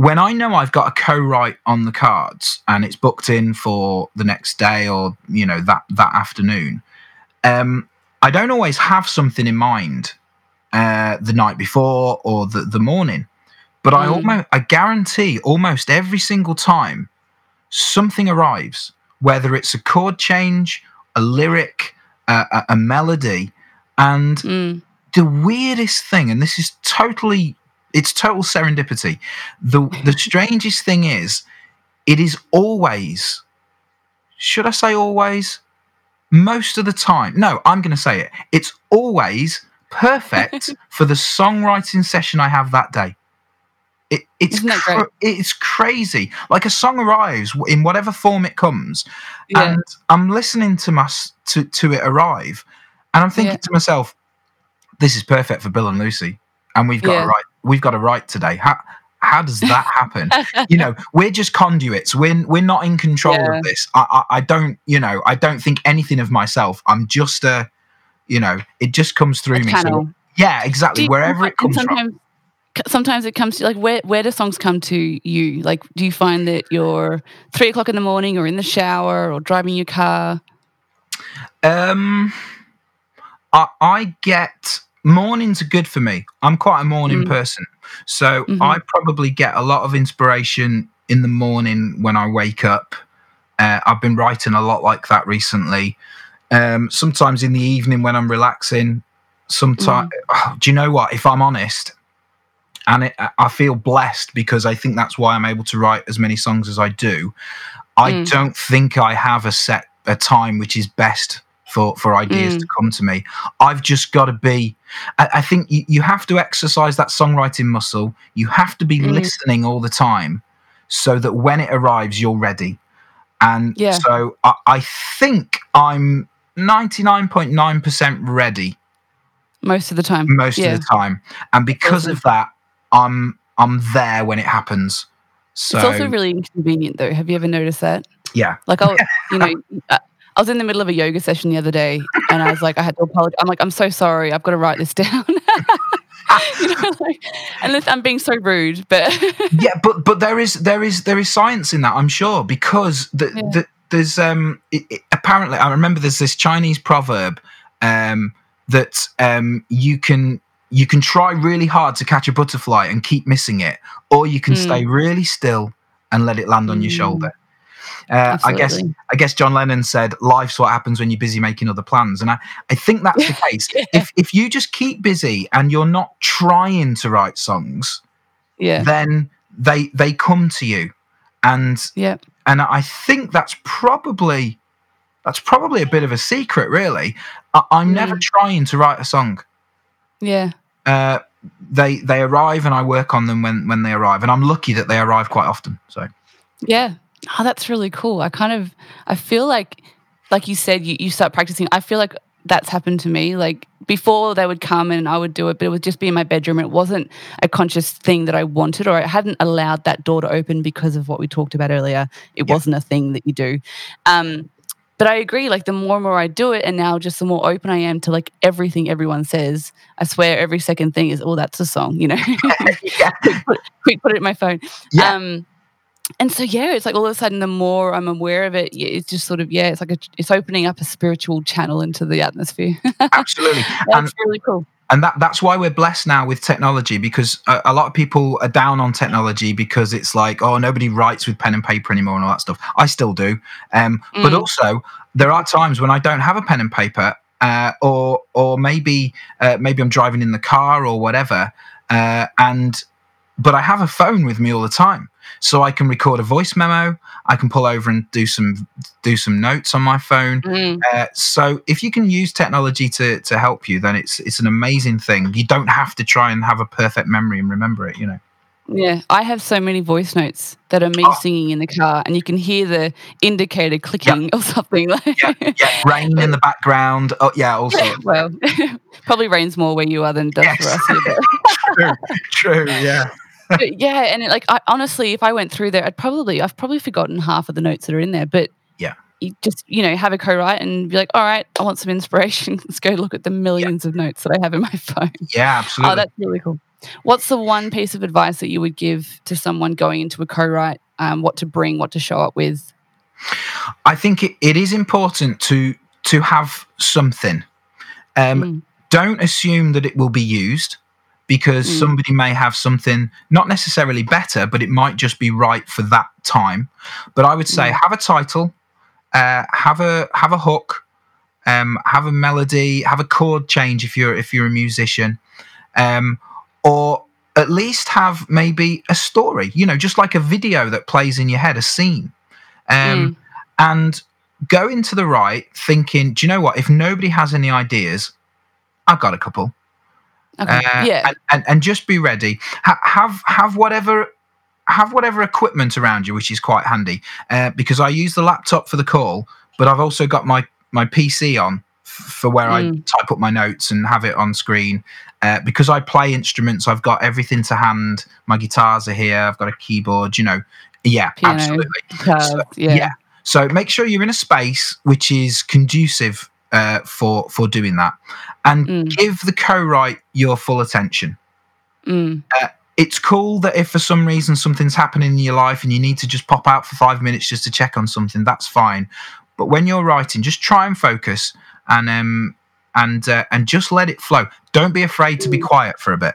When I know I've got a co-write on the cards and it's booked in for the next day or you know that that afternoon, um, I don't always have something in mind uh, the night before or the, the morning. But I
Mm.
almost, I guarantee, almost every single time, something arrives. Whether it's a chord change, a lyric, a, a, a melody, and
Mm.
the weirdest thing, and this is totally, it's total serendipity. The the strangest thing is, it is always. Should I say always? Most of the time, no, I'm going to say it. It's always perfect for the songwriting session I have that day. It, it's
Isn't that great?
cra- it's crazy. Like a song arrives in whatever form it comes,
Yeah.
and I'm listening to my to to it arrive, and I'm thinking
Yeah.
to myself, "This is perfect for Bill and Lucy," and we've got
Yeah.
to write. We've got to write today. How how does that happen? you know, we're just conduits. We're we're not in control
Yeah.
of this. I, I I don't you know I don't think anything of myself. I'm just a you know it just comes through
A
me. So Yeah, exactly. Wherever it comes from.
Sometimes, it comes to like where where do songs come to you? Like, do you find that you're three o'clock in the morning, or in the shower, or driving your car?
Um, I, I get mornings are good for me. I'm quite a morning
Mm.
person, so
Mhm.
I probably get a lot of inspiration in the morning when I wake up. Uh, I've been writing a lot like that recently. Um, sometimes in the evening when I'm relaxing. Sometimes, do you know what? If I'm honest, and it, I feel blessed because I think that's why I'm able to write as many songs as I do. I
Mm.
don't think I have a set a time which is best for for ideas
Mm.
to come to me. I've just got to be. I, I think you, you have to exercise that songwriting muscle. You have to be
Mm.
listening all the time, so that when it arrives, you're ready. And
Yeah.
so I, I think I'm 99.9% ready
Most of the time,
most
yeah.
of the time, and because
Awesome.
of that, I'm I'm there when it happens. So
it's also really inconvenient, though. Have you ever noticed that?
yeah,
Like, I'll, you know, I was in the middle of a yoga session the other day, and I was like, I had to apologize. I'm like, I'm so sorry. I've got to write this down. you know, like, and this- I'm being so rude, but
yeah, but but there is there is there is science in that, I'm sure, because the,
Yeah.
the, there's um it, it- apparently I remember there's this Chinese proverb um that um you can you can try really hard to catch a butterfly and keep missing it, or you can
Mm.
stay really still and let it land on your
Mm.
shoulder. Uh, I guess I guess John Lennon said, "Life's what happens when you're busy making other plans," and I, I think that's the case.
Yeah.
If if you just keep busy and you're not trying to write songs,
yeah,
then they they come to you, and
yeah,
and I think that's probably that's probably a bit of a secret, really. I, I'm never
Mm.
trying to write a song.
Yeah.
Uh, they they arrive, and I work on them when when they arrive, and I'm lucky that they arrive quite often. So
Yeah. Oh, that's really cool. I kind of I feel like like you said you, you start practicing. I feel like that's happened to me. Like before they would come and I would do it, but it would just be in my bedroom. It wasn't a conscious thing that I wanted or I hadn't allowed that door to open because of what we talked about earlier. It wasn't a thing that you do. Um but I agree, like the more and more I do it, and now just the more open I am to like everything everyone says. I swear every second thing is, oh, that's a song, you know.
yeah,
quick, put, quick, put it in my phone.
Yeah.
Um, and so yeah, it's like all of a sudden, the more I'm aware of it, it's just sort of yeah, it's like a, it's opening up a spiritual channel into the atmosphere.
absolutely. and
That's really cool.
And that that's why we're blessed now with technology because a, a lot of people are down on technology because it's like oh nobody writes with pen and paper anymore and all that stuff. I still do. Um, but
Mm.
also there are times when i don't have a pen and paper uh, or or maybe uh, maybe i'm driving in the car or whatever uh, and but i have a phone with me all the time so i can record a voice memo i can pull over and do some do some notes on my phone
Mm.
uh, so if you can use technology to to help you, then it's it's an amazing thing. You don't have to try and have a perfect memory and remember it. You know.
Yeah, I have so many voice notes that are me
Oh.
singing in the car, and you can hear the indicator clicking or something like.
Yeah, yeah. Rain in the background. Oh yeah, also. sorts.
well, probably rains more where you are than does
Yes.
for us here. But.
True, true. Yeah.
Yeah, and it, like I, honestly, if I went through there, I'd probably I've probably forgotten half of the notes that are in there. But
Yeah.
you just you know have a co-write and be like, all right, I want some inspiration. Let's go look at the millions of notes that I have in my phone.
Yeah, absolutely.
Oh, that's really cool. What's the one piece of advice that you would give to someone going into a co-write? Um, what to bring, what to show up with?
I think it, it is important to to have something. Um,
Mm.
Don't assume that it will be used because
Mm.
somebody may have something not necessarily better, but it might just be right for that time. But I would say
Mm.
have a title, uh, have a have a hook, um, have a melody, have a chord change if you're if you're a musician, um, or at least have maybe a story. You know, just like a video that plays in your head, a scene, um,
Mm.
and go into the right thinking, do you know what? If nobody has any ideas, I've got a couple.
Okay.
Uh,
yeah.
and, and, and just be ready. Ha- have have whatever have whatever equipment around you, which is quite handy. Uh, because I use the laptop for the call, but I've also got my my PC on f- for where I
Mm.
type up my notes and have it on screen. Uh, because I play instruments, I've got everything to hand. My guitars are here. I've got a keyboard. You know, yeah,
Piano.
absolutely.
Guitars,
so-
yeah.
yeah. So make sure you're in a space which is conducive uh, for for doing that, and
Mm.
give the co-write your full attention.
Mm.
It's cool that if for some reason something's happening in your life and you need to just pop out for five minutes just to check on something, that's fine. But when you're writing, just try and focus and um and uh, and just let it flow. Don't be afraid to be quiet for a bit.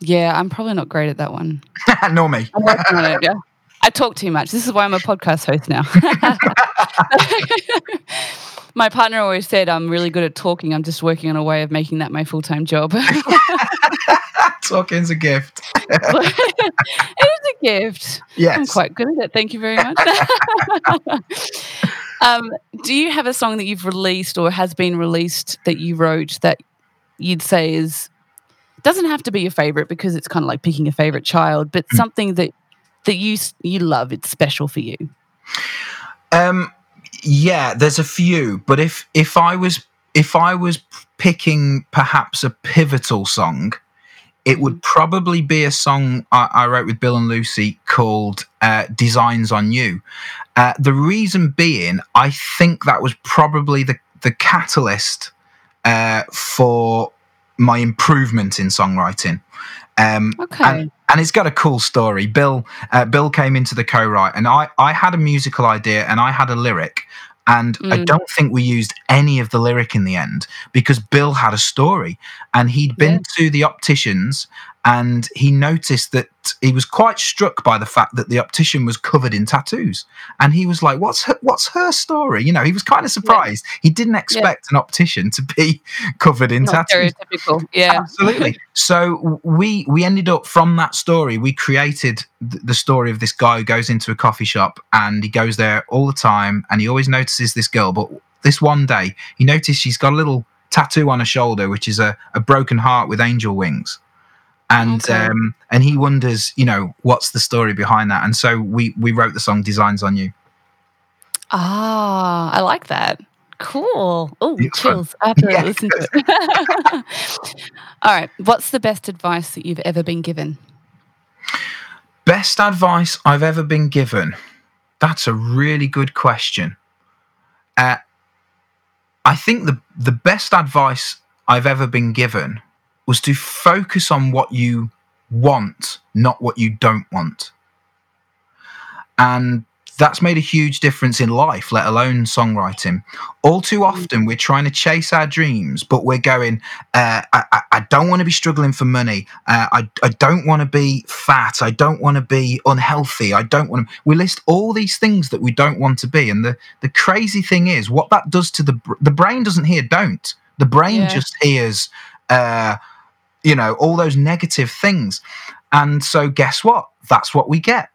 Yeah, I'm probably not great at that one.
Nor me.
I'm working on it. Yeah. I talk too much. This is why I'm a podcast host now. my partner always said I'm really good at talking. I'm just working on a way of making that my full time job.
Talking's a gift.
it is a gift.
Yes.
I'm quite good at it. Thank you very much. um, do you have a song that you've released or has been released that you wrote that you'd say is doesn't have to be your favorite because it's kind of like picking a favorite child, but something that that you you love, it's special for you.
Um, yeah, there's a few, but if if I was if I was picking perhaps a pivotal song, it would probably be a song I, I wrote with Bill and Lucy called uh, "Designs on You." Uh, the reason being, I think that was probably the the catalyst uh, for my improvement in songwriting. Um,
Okay.
and, and it's got a cool story. Bill uh, Bill came into the co-write, and I I had a musical idea and I had a lyric, and I
Mm.
don't think we used any of the lyric in the end because Bill had a story, and he'd been to the opticians, and he noticed that he was quite struck by the fact that the optician was covered in tattoos, and he was like, "What's her, what's her story?" You know, he was kind of surprised. He didn't expect an optician to be covered in
Not
tattoos.
stereotypical. Yeah.
Absolutely. So we we ended up from that story. We created th- the story of this guy who goes into a coffee shop and he goes there all the time and he always notices this girl. But this one day he noticed she's got a little tattoo on her shoulder, which is a, a broken heart with angel wings. And
Okay.
um, and he wonders, you know, what's the story behind that? And so we we wrote the song "Designs on You."
Ah, I like that. Cool. Oh,
It's fun.
chills after
Yeah.
I listen to it. All right. What's the best advice that you've ever been given?
Best advice I've ever been given. That's a really good question. Uh, I think the the best advice I've ever been given was to focus on what you want, not what you don't want. And that's made a huge difference in life, let alone songwriting. All too often, we're trying to chase our dreams, but we're going, uh, I, I, I don't want to be struggling for money. Uh, I, I don't want to be fat. I don't want to be unhealthy. I don't want to. We list all these things that we don't want to be. And the, the crazy thing is, what that does to the the brain doesn't hear don't. The brain
Yeah.
just hears, uh, you know, all those negative things. And so, guess what? That's what we get.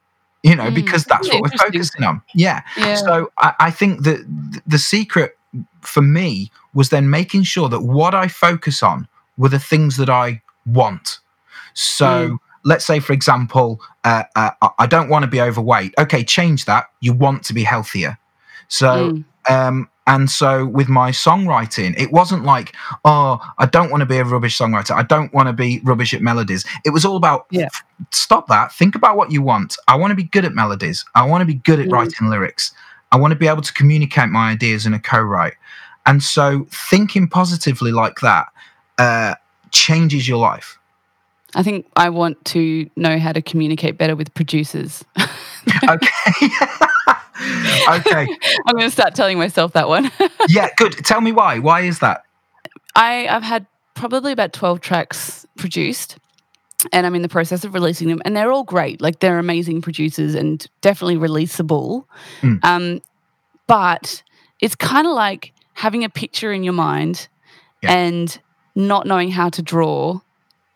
You know,
Mm,
because that's what we're focusing on. Yeah.
Yeah.
So I, I think that the secret for me was then making sure that what I focus on were the things that I want. So
Mm.
let's say, for example, uh, uh, I- don't want to be overweight. Okay, change that. You want to be healthier. So,
Mm.
Um, and so with my songwriting, it wasn't like, oh, I don't want to be a rubbish songwriter. I don't want to be rubbish at melodies. It was all about,
Yeah.
stop that. Think about what you want. I want to be good at melodies. I want to be good at
Mm.
writing lyrics. I want to be able to communicate my ideas in a co-write. And so thinking positively like that uh, changes your life.
I think I want to know how to communicate better with producers.
Okay. okay.
I'm going to start telling myself that one.
Yeah, good. Tell me why. Why is that?
I, I've had probably about 12 tracks produced and I'm in the process of releasing them and they're all great. Like they're amazing producers and definitely releasable.
Mm.
Um, but it's kind of like having a picture in your mind
Yeah.
and not knowing how to draw.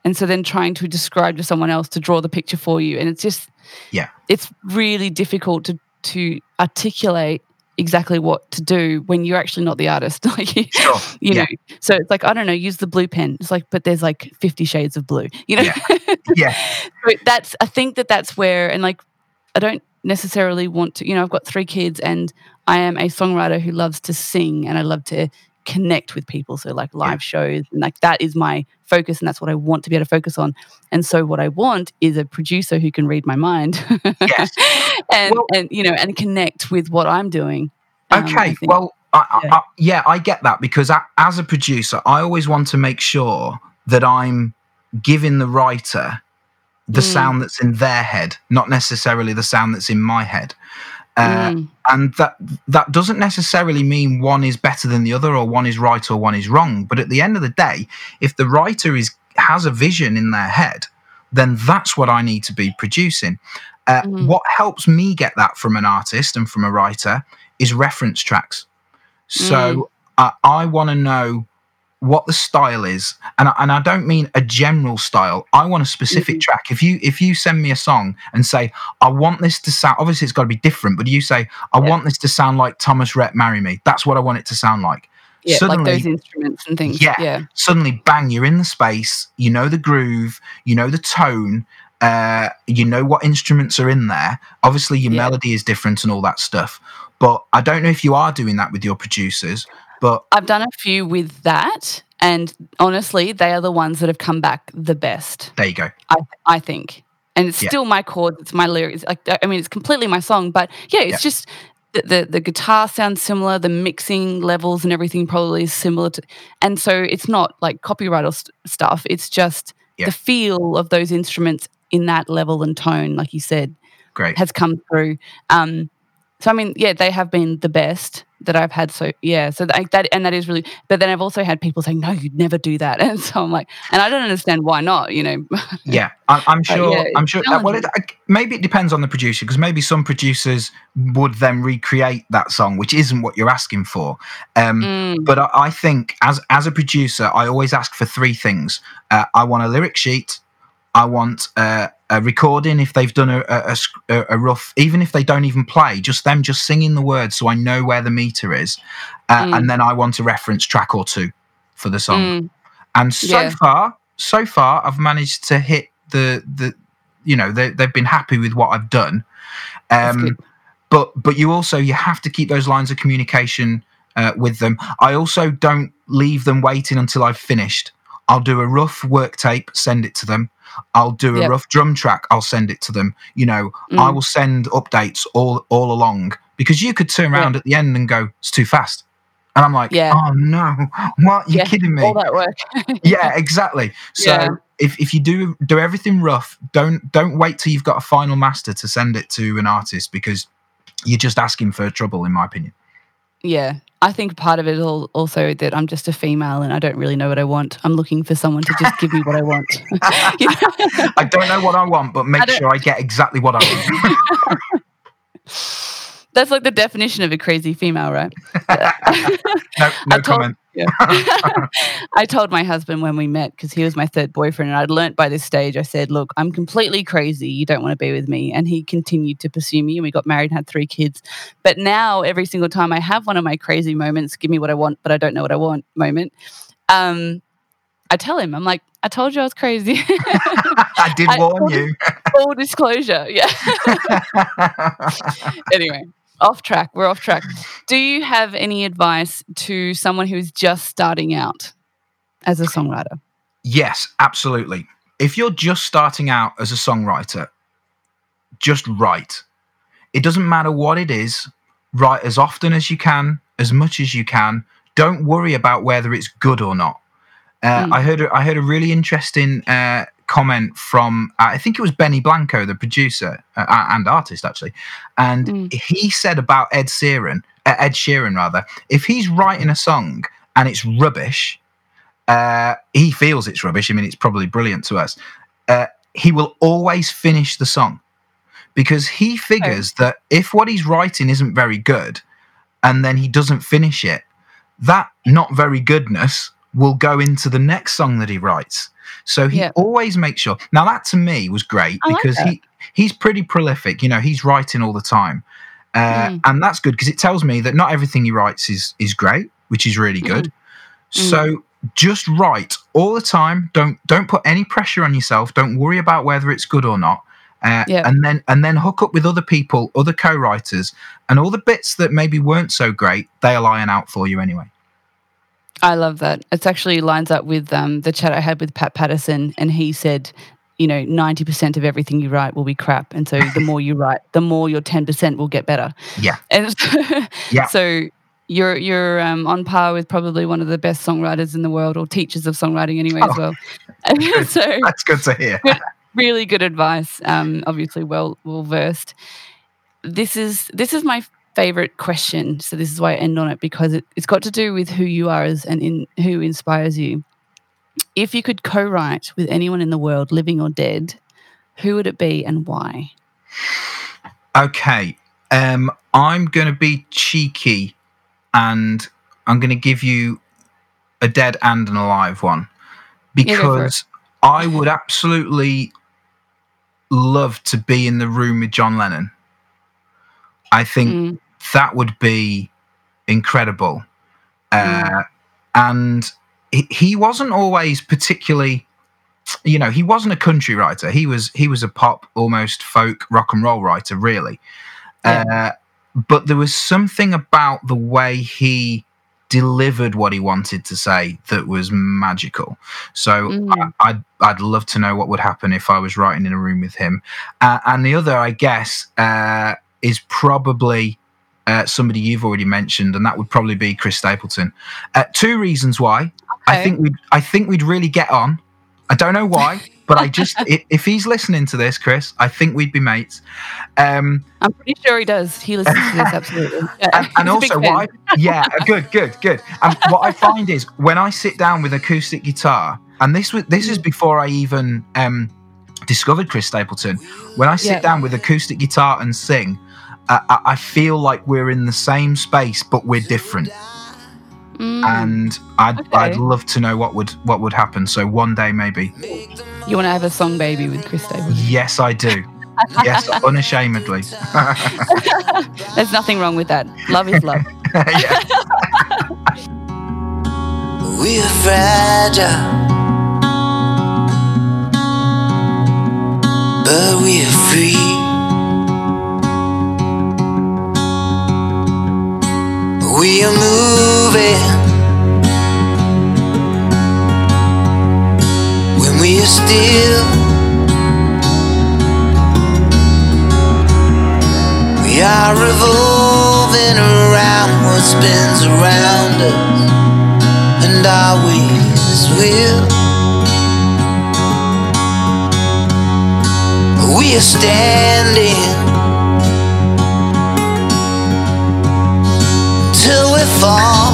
And so then trying to describe to someone else to draw the picture for you. And it's just,
Yeah.
it's really difficult to, to articulate exactly what to do when you're actually not the artist. like you,
Sure.
you
yeah.
know so it's like i don't know use the blue pen it's like but there's like 50 shades of blue you know
Yeah.
but that's i think that that's where and like i don't necessarily want to you know i've got three kids and i am a songwriter who loves to sing and i love to connect with people so like live shows and like that is my focus and that's what i want to be able to focus on and so what i want is a producer who can read my mind
Yes.
and
Well-
and you know and connect with what i'm doing Um, I
Okay. Well, I, I, I, yeah, I get that because as a producer, I always want to make sure that I'm giving the writer the
Mm.
sound that's in their head, not necessarily the sound that's in my head. Uh,
Mm.
and that that doesn't necessarily mean one is better than the other or one is right or one is wrong but at the end of the day if the writer is has a vision in their head then that's what i need to be producing uh,
Mhm.
what helps me get that from an artist and from a writer is reference tracks so uh, i want to know what the style is and I, and I don't mean a general style i want a specific track if you if you send me a song and say i want this to sound obviously it's got to be different but you say i
Yeah.
want this to sound like thomas rhett marry me that's what i want it to sound like
Yeah,
suddenly
like those instruments and things.
Yeah.
Yeah.
suddenly bang you're in the space you know the groove you know the tone uh, you know what instruments are in there obviously your
Yeah.
melody is different and all that stuff but i don't know if you are doing that with your producers but
I've done a few with that, and honestly, they are the ones that have come back the best.
there you go
I I think, and it's
Yeah.
still my chords. It's my lyrics. Like I mean, it's completely my song, but yeah, it's
Yeah.
just. The, the, the guitar sounds similar, the mixing levels and everything probably is similar to, and so it's not like copyright or st- stuff. It's just
Yeah.
the feel of those instruments in that level and tone, like you said,
great
has come through. Um, so I mean, yeah, they have been the best that I've had. So yeah, so like that, and that is really. But then I've also had people saying, "No, you'd never do that," and so I'm like, and I don't understand why not. You know,
Yeah, I, I'm sure.
yeah,
I'm sure. uh, well, it. I- maybe it depends on the producer because maybe some producers would then recreate that song, which isn't what you're asking for. Um,
Mm,
But I, I think as as a producer, I always ask for three things. Uh, I want a lyric sheet. I want uh, a recording if they've done a, a, a rough, even if they don't even play, just them just singing the words so I know where the meter is. Uh,
Mm.
And then I want a reference track or two for the song.
mm,
And so
Yeah.
far, so far, I've managed to hit the the, you know, they, they've been happy with what I've done. Um, but but you also you have to keep those lines of communication uh, with them. I also don't leave them waiting until I've finished. I'll do a rough work tape, send it to them. I'll do a
Yep.
rough drum track. I'll send it to them. You know, I
Mm.
will send updates all all along because you could turn
Yeah.
around at the end and go, "It's too fast," and I'm like,
Yeah.
"Oh no, what? You're
Yeah,
kidding me?"
all that work.
yeah exactly so if, if you do do everything rough don't don't wait till you've got a final master to send it to an artist because you're just asking for trouble in my opinion
yeah, I think part of it is al- also that I'm just a female and I don't really know what I want. I'm looking for someone to just give me what I want. You know?
i don't know what i want but make
don't-
sure i get exactly what i want
That's like the definition of a crazy female, right?
no no
I told-
comment
Yeah. I told my husband when we met because he was my third boyfriend, and I'd learnt by this stage. I said, "Look, I'm completely crazy. You don't want to be with me." And he continued to pursue me, and we got married and had three kids. But now, every single time I have one of my crazy moments, give me what I want, but I don't know what I want moment. Um, I tell him, I'm like, "I told you I was crazy."
i did
I-
warn you
Full disclosure, yeah. anyway, off track. We're off track. Do you have any advice to someone who's just starting out as a songwriter?
yes absolutely if you're just starting out as a songwriter just write it doesn't matter what it is write as often as you can as much as you can don't worry about whether it's good or not uh,
Mm.
i heard a, i heard a really interesting uh, comment from uh, i think it was benny blanco the producer uh, and artist actually. And
Mm.
he said about ed sheeran uh, ed sheeran rather if he's writing a song and it's rubbish uh, he feels it's rubbish. I mean it's probably brilliant to us. Uh, he will always finish the song because he figures that if what he's writing isn't very good and then he doesn't finish it that not very goodness will go into the next song that he writes so he
Yeah.
always makes sure now that to me was great
I
because
that.
he he's pretty prolific you know he's writing all the time uh,
Mm.
and that's good because it tells me that not everything he writes is is great which is really good
Mm.
so just write all the time don't don't put any pressure on yourself don't worry about whether it's good or not uh,
Yeah.
and then and then hook up with other people other co-writers and all the bits that maybe weren't so great they'll iron out for you anyway
I love that. It's actually lines up with um, the chat I had with Pat Pattison, and he said, you know, 90% of everything you write will be crap. And so the more you write, the more your 10% will get better.
Yeah.
And so,
Yeah.
so you're you're um, on par with probably one of the best songwriters in the world, or teachers of songwriting anyway as
Oh,
well. so
That's good to hear.
Good. really good advice. Um, obviously well well versed. This is this is my favorite question. So this is why I end on it because it, it's got to do with who you are as and in who inspires you. If you could co-write with anyone in the world, living or dead, who would it be and why?
Okay. Um, I'm going to be cheeky and I'm going to give you a dead and an alive one
Yeah, go for it.
because I would absolutely love to be in the room with John Lennon. I think
Mm,
that would be incredible. Uh,
Mm.
And he, he wasn't always particularly, you know, he wasn't a country writer. He was he was a pop, almost folk rock and roll writer, really.
Yeah.
Uh, but there was something about the way he delivered what he wanted to say that was magical. So
Mm.
I, I'd I'd love to know what would happen if I was writing in a room with him. Uh, and the other, I guess, uh, is probably uh, somebody you've already mentioned, and that would probably be Chris Stapleton. Uh, two reasons why. I think we'd I think we'd really get on. I don't know why, but I just if he's listening to this, Chris, I think we'd be mates. Um,
I'm pretty sure he does. He listens to this absolutely. Yeah,
and, and
he's a big
also I, yeah good good good and what i find is when i sit down with acoustic guitar and this was this
Mm.
is before i even um discovered chris stapleton when i sit
Yeah.
down with acoustic guitar and sing uh, I, I feel like we're in the same space but we're different
Mm.
and I'd,
Okay.
I'd love to know what would what would happen so one day maybe
you want to have a song baby with Chris Stapleton?
yes i do yes unashamedly
There's nothing wrong with that. Love is love.
We're fragile, but we're free. We are moving when we are still. We are revolving around what spins around us and always will. We are standing till we fall.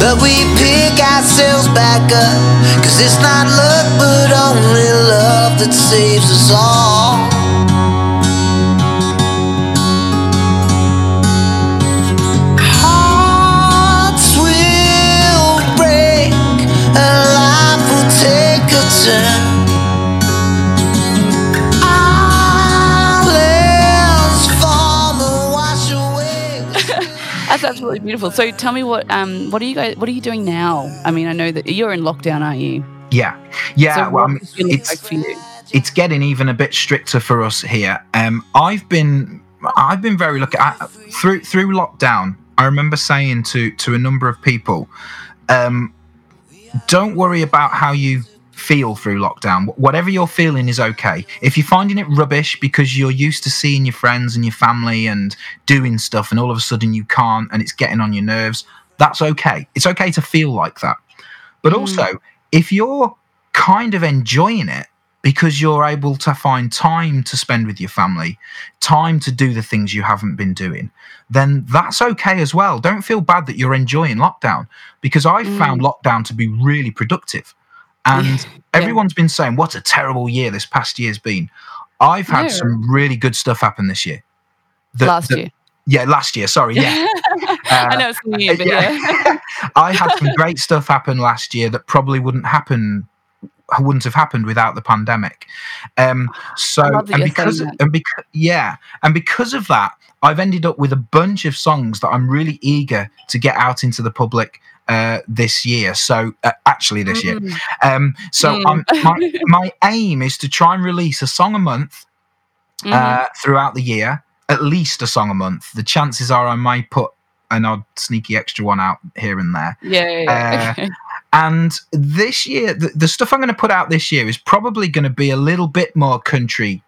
But we pick ourselves back up, cause it's not luck but only love that saves us all.
Absolutely beautiful. So tell me what um what are you guys what are you doing now? I mean, I know that you're in lockdown, aren't you?
yeah yeah
so
well,
what
I mean, it's
like
it's getting even a bit stricter for us here. Um, I've been I've been very lucky I, through through lockdown. I remember saying to to a number of people, um, don't worry about how you feel through lockdown. Whatever you're feeling is okay. If you're finding it rubbish because you're used to seeing your friends and your family and doing stuff, and all of a sudden you can't, and it's getting on your nerves, that's okay. It's okay to feel like that. But
Mm.
also, if you're kind of enjoying it because you're able to find time to spend with your family, time to do the things you haven't been doing, then that's okay as well. Don't feel bad that you're enjoying lockdown because I
Mm.
found lockdown to be really productive. And everyone's been saying, what a terrible year this past year's been. I've had
No.
some really good stuff happen this year. That-
Last
that-
year.
Yeah, last year. Sorry. Yeah.
I
Uh,
know it's new but yeah.
I had some great stuff happen last year that probably wouldn't happen wouldn't have happened without the pandemic. Um so and because and because yeah, and because of that, I've ended up with a bunch of songs that I'm really eager to get out into the public uh, this year. So uh, actually this year.
Mm.
Um so
Mm.
I'm, my my aim is to try and release a song a month uh, throughout the year, at least a song a month. The chances are I might put an odd sneaky extra one out here and there.
yeah, yeah, yeah.
uh, And this year, the, the stuff I'm going to put out this year is probably going to be a little bit more country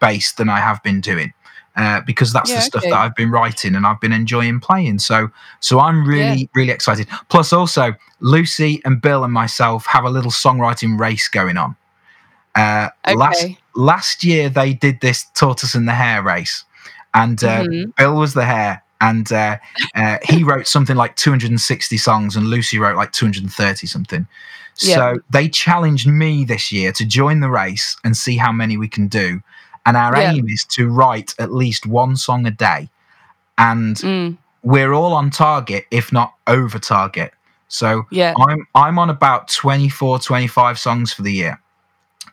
based than I have been doing. Uh, because that's
Yeah,
the stuff
okay.
that I've been writing and I've been enjoying playing. So so I'm really really excited. Plus also Lucy and Bill and myself have a little songwriting race going on. Uh, Last
Okay.
last year they did this tortoise and the hare race, and uh,
Mhm.
Bill was the hare, and uh, uh, he wrote something like 260 songs, and Lucy wrote like 230 something.
Yeah.
So they challenged me this year to join the race and see how many we can do. And our
Yeah.
aim is to write at least one song a day, and
Mm,
we're all on target, if not over target. So
yeah.
I'm I'm on about 24, 25 songs for the year.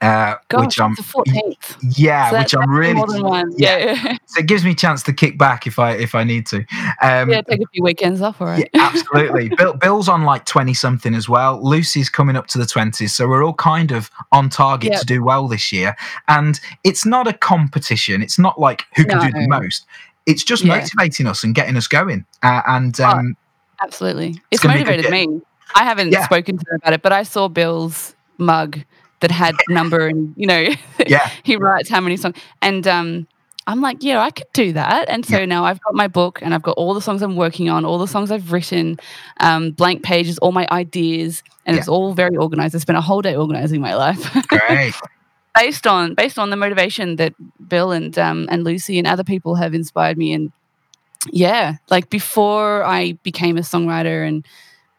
Uh,
Gosh,
which I'm
the 14th.
yeah,
So
which I'm really
more than one.
yeah.
Yeah.
so it gives me a chance to kick back if I if I need to. Um,
yeah, take a few weekends off, all right.
yeah, absolutely. Bill, Bill's on like twenty something as well. Lucy's coming up to the twenties, so we're all kind of on target
Yeah.
to do well this year. And it's not a competition. It's not like who can do the most. It's just
Yeah.
motivating us and getting us going. Uh, and
Oh,
um,
Absolutely. It's,
gonna be a good
motivated me. I haven't
Yeah.
spoken to him about it, but I saw Bill's mug that had number and, you know,
yeah,
he writes how many songs. And um, I'm like, yeah, I could do that. And so now I've got my book and I've got all the songs I'm working on, all the songs I've written, um, blank pages, all my ideas, and it's all very organized. I spent a whole day organizing my life.
great.
based on based on the motivation that Bill and um, and Lucy and other people have inspired me and yeah like before I became a songwriter and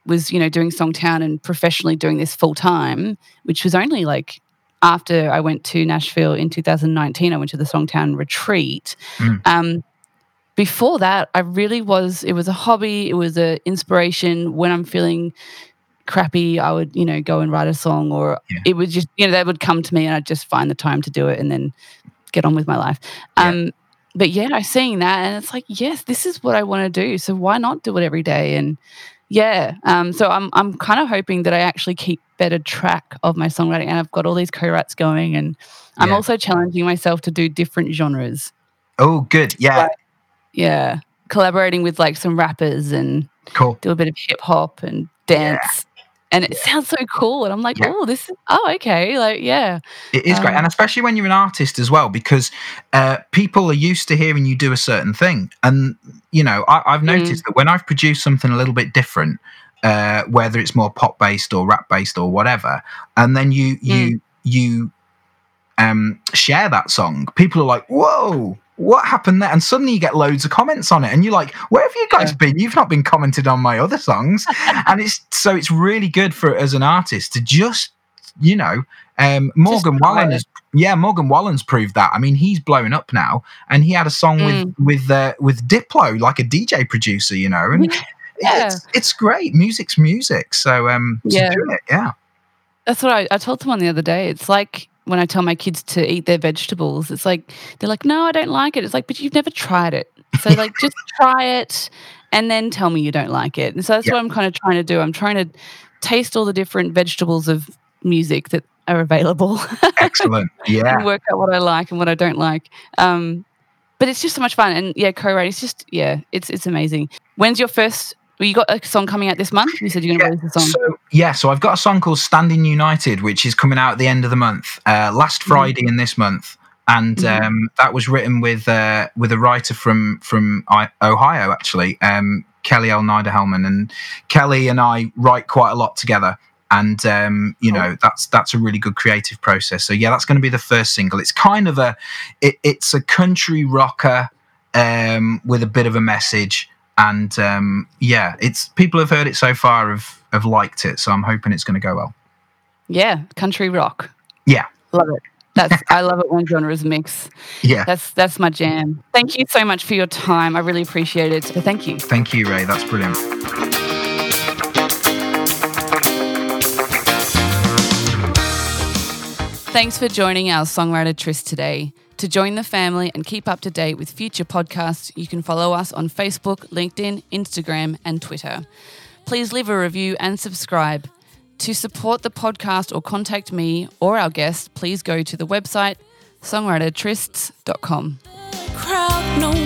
was you know doing Songtown and professionally doing this full time which was only like after I went to Nashville in 2019 I went to the Songtown retreat
Mm.
um before that I really was it was a hobby it was an inspiration when I'm feeling crappy I would you know go and write a song or
Yeah.
it would just you know they would come to me and I'd just find the time to do it and then get on with my life
Yeah.
um but yeah I seeing that and it's like yes this is what I want to do so why not do it every day and yeah um so I'm I'm kind of hoping that I actually keep better track of my songwriting and I've got all these co-writes going and I'm
Yeah.
also challenging myself to do different genres
Oh, good. Yeah,
Right. yeah collaborating with like some rappers and
cool.
do a bit of hip hop and dance. And it sounds so cool. And I'm like,
Yeah.
oh, this is, oh, okay. Like, yeah.
It is great,
Um,
and especially when you're an artist as well, because uh, people are used to hearing you do a certain thing. And you know, I, I've
Mm.
noticed that when I've produced something a little bit different, uh, whether it's more pop based or rap based or whatever, and then you you you um, share that song, people are like, "Whoa." What happened there? And suddenly you get loads of comments on it, and you're like, "Where have you guys
Yeah.
been? You've not been commented on my other songs." and it's so it's really good for as an artist to just, you know, um, Morgan Wallen has yeah, Morgan Wallen's proved that. I mean, he's blown up now, and he had a song
Mm.
with with uh, with Diplo, like a DJ producer, you know, and
Yeah.
it's it's great. Music's music, so um, so
Yeah.
do it, yeah,
That's what I, I told someone the other day. It's like when I tell my kids to eat their vegetables, it's like, they're like, no, I don't like it. It's like, but you've never tried it. So, like, just try it and then tell me you don't like it. And so that's
Yeah.
what I'm kind of trying to do. I'm trying to taste all the different vegetables of music that are available.
excellent, yeah,
and work out what I like and what I don't like. Um, but it's just so much fun, and yeah, co-writing. It's just yeah, it's it's amazing. When's your first? Well, you got a song coming out this month. You said you're going to release a song.
So yeah, so I've got a song called "Standing United," which is coming out at the end of the month, uh, last
Mm-hmm.
Friday in this month, and
Mhm.
um, that was written with uh, with a writer from from Ohio, actually, um, Kelly L. Niederhelman, and Kelly and I write quite a lot together. And um, you
Cool.
know that's that's a really good creative process. So yeah, that's going to be the first single. It's kind of a it, it's a country rocker um, with a bit of a message and um, yeah, it's people have heard it so far have have liked it, so I'm hoping it's going to go well.
yeah, country rock.
Yeah.
love it. That's I love it when genres mix.
Yeah,
That's that's my jam. Thank you so much for your time. I really appreciate it. So thank you.
thank you, Ray. That's brilliant.
Thanks for joining our songwriter tryst today. To join the family and keep up to date with future podcasts, you can follow us on Facebook, LinkedIn, Instagram, and Twitter. Please leave a review and subscribe. To support the podcast or contact me or our guest, please go to the website songwritertrysts.com.
crowd, no